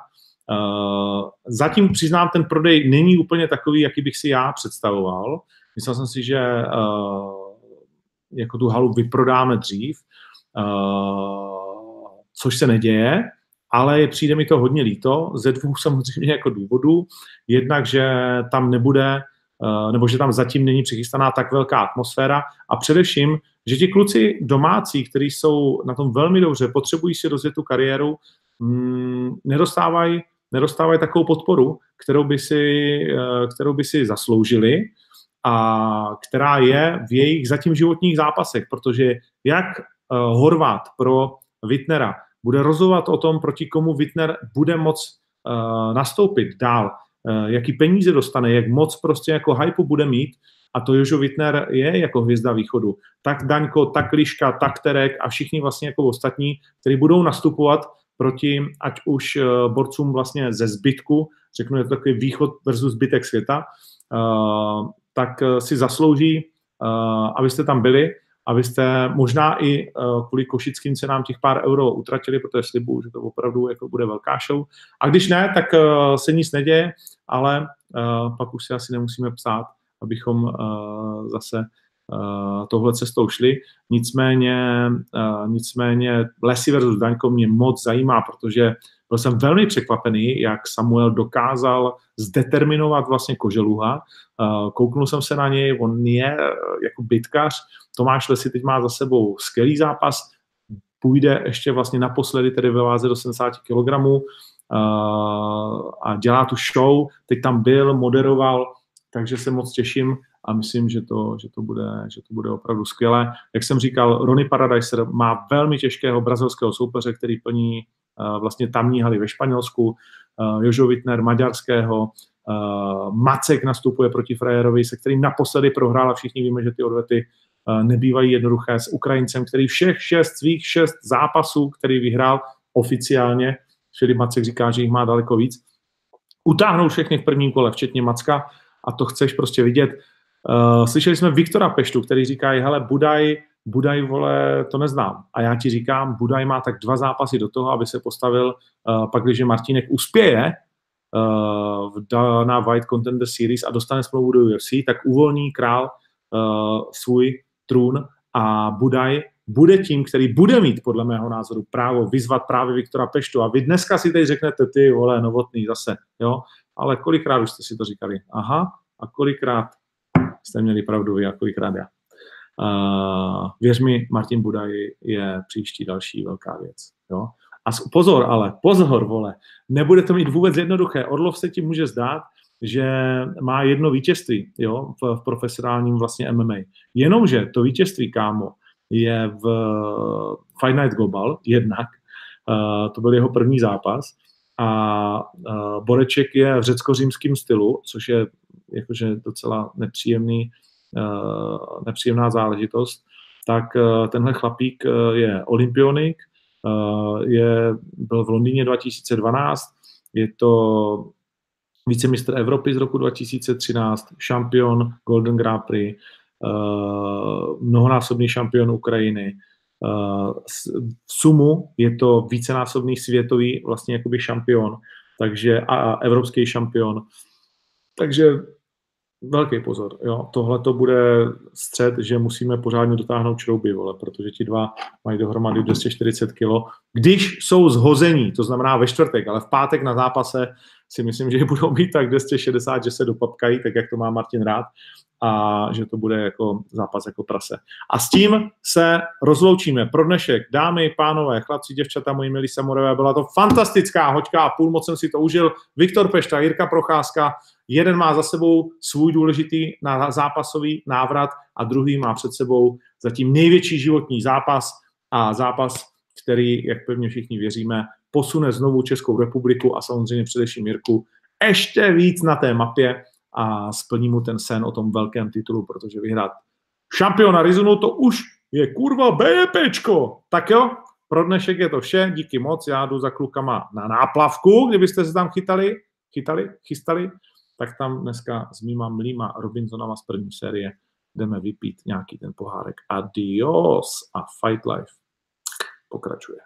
zatím přiznám, ten prodej není úplně takový, jaký bych si já představoval. Myslel jsem si, že uh, jako tu halu vyprodáme dřív, uh, což se neděje, ale přijde mi to hodně líto, ze dvou samozřejmě jako důvodů. Jednak, že tam nebude, nebo že tam zatím není přichystaná tak velká atmosféra a především, že ti kluci domácí, kteří jsou na tom velmi dobře, potřebují si rozjet tu kariéru, mm, nedostávají nedostávají takovou podporu, kterou by si, eh, kterou by si zasloužili a která je v jejich zatím životních zápasech, protože jak eh, Horvát pro Wittnera bude rozhodovat o tom, proti komu Wittner bude moc eh, nastoupit dál, jaký peníze dostane, jak moc prostě jako hype bude mít, a to Jožo Wittner je jako hvězda východu. Tak Daňko, tak Liška, tak Terek a všichni vlastně jako ostatní, kteří budou nastupovat proti ať už eh, borcům vlastně ze zbytku, řeknu, je to takový východ versus zbytek světa, eh, tak eh, si zaslouží, abyste tam byli, abyste možná i kvůli košickým cenám těch pár euro utratili, protože slibuju, že to opravdu jako bude velká show. A když ne, tak se nic neděje, ale pak už si asi nemusíme psát, abychom zase tohle cestou šli. Nicméně, uh, nicméně Lesy versus Daňko mě moc zajímá, protože byl jsem velmi překvapený, jak Samuel dokázal zdeterminovat vlastně Koželuha. Uh, kouknul jsem se na něj, on je jako bitkař. Tomáš Lesy teď má za sebou skvělý zápas, půjde ještě vlastně naposledy tedy ve váze do 70 kg a dělá tu show. Teď tam byl, moderoval, takže se moc těším a myslím, že to, že to, bude, že to bude opravdu skvělé. Jak jsem říkal, Ronnie Paradiser má velmi těžkého brazilského soupeře, který plní uh, vlastně tamní haly ve Španělsku, uh, Jožo Wittner maďarského, uh, Macek nastupuje proti Frajerovi, se kterým naposledy prohrál a všichni víme, že ty odvety uh, nebývají jednoduché s Ukrajincem, který všech šest svých šest zápasů, který vyhrál oficiálně, Filip Macek říká, že jich má daleko víc, utáhnou všechny v prvním kole, včetně Macka, a to chceš prostě vidět. Uh, slyšeli jsme Viktora Peštu, který říká, hele, Budaj Budaj, vole, to neznám. A já ti říkám, Budaj má tak dva zápasy do toho, aby se postavil, uh, pak když Martinek uspěje uh, Dana White Contender Series a dostane smlouvu do UFC, tak uvolní král uh, svůj trůn a Budaj bude tím, který bude mít podle mého názoru právo vyzvat právě Viktora Peštu. A vy dneska si teď řeknete, ty vole, novotný zase, jo, ale kolikrát už jste si to říkali? Aha, a kolikrát jste měli pravdu vy a kolikrát já. Uh, věř mi, Martin Budaj je příští další velká věc. Jo? A pozor, ale pozor, vole, nebude to mít vůbec jednoduché. Orlov se ti může zdát, že má jedno vítězství jo, v, v profesionálním vlastně MMA. Jenomže to vítězství, kámo, je v Fight Night Global jednak, uh, to byl jeho první zápas, a Boreček je v řecko-římském stylu, což je jakože docela nepříjemný, nepříjemná záležitost, tak tenhle chlapík je olympionik, je, byl v Londýně 2012, je to vicemistr Evropy z roku 2013, šampion Golden Grand Prix, mnohonásobný šampion Ukrajiny, v sumu je to vícenásobný světový vlastně jakoby šampion, takže a evropský šampion. Takže velký pozor. Jo. Tohle to bude střed, že musíme pořádně dotáhnout šrouby, vole, protože ti dva mají dohromady 240 kg. Když jsou zhození, to znamená ve čtvrtek, ale v pátek na zápase si myslím, že budou mít tak 260, že se dopapkají, tak jak to má Martin rád a že to bude jako zápas jako prase. A s tím se rozloučíme pro dnešek. Dámy, pánové, chlapci, děvčata, moji milí samurové, byla to fantastická hoďka a půl moc jsem si to užil. Viktor Pešta, Jirka Procházka, jeden má za sebou svůj důležitý zápasový návrat a druhý má před sebou zatím největší životní zápas a zápas, který, jak pevně všichni věříme, posune znovu Českou republiku a samozřejmě především Jirku ještě víc na té mapě a splní mu ten sen o tom velkém titulu, protože vyhrát šampiona Rizunu to už je kurva BPčko. Tak jo, pro dnešek je to vše, díky moc, já jdu za klukama na náplavku, kdybyste se tam chytali, chytali, chystali, tak tam dneska s mýma mlýma Robinsonama z první série jdeme vypít nějaký ten pohárek. Adios a Fight Life pokračuje.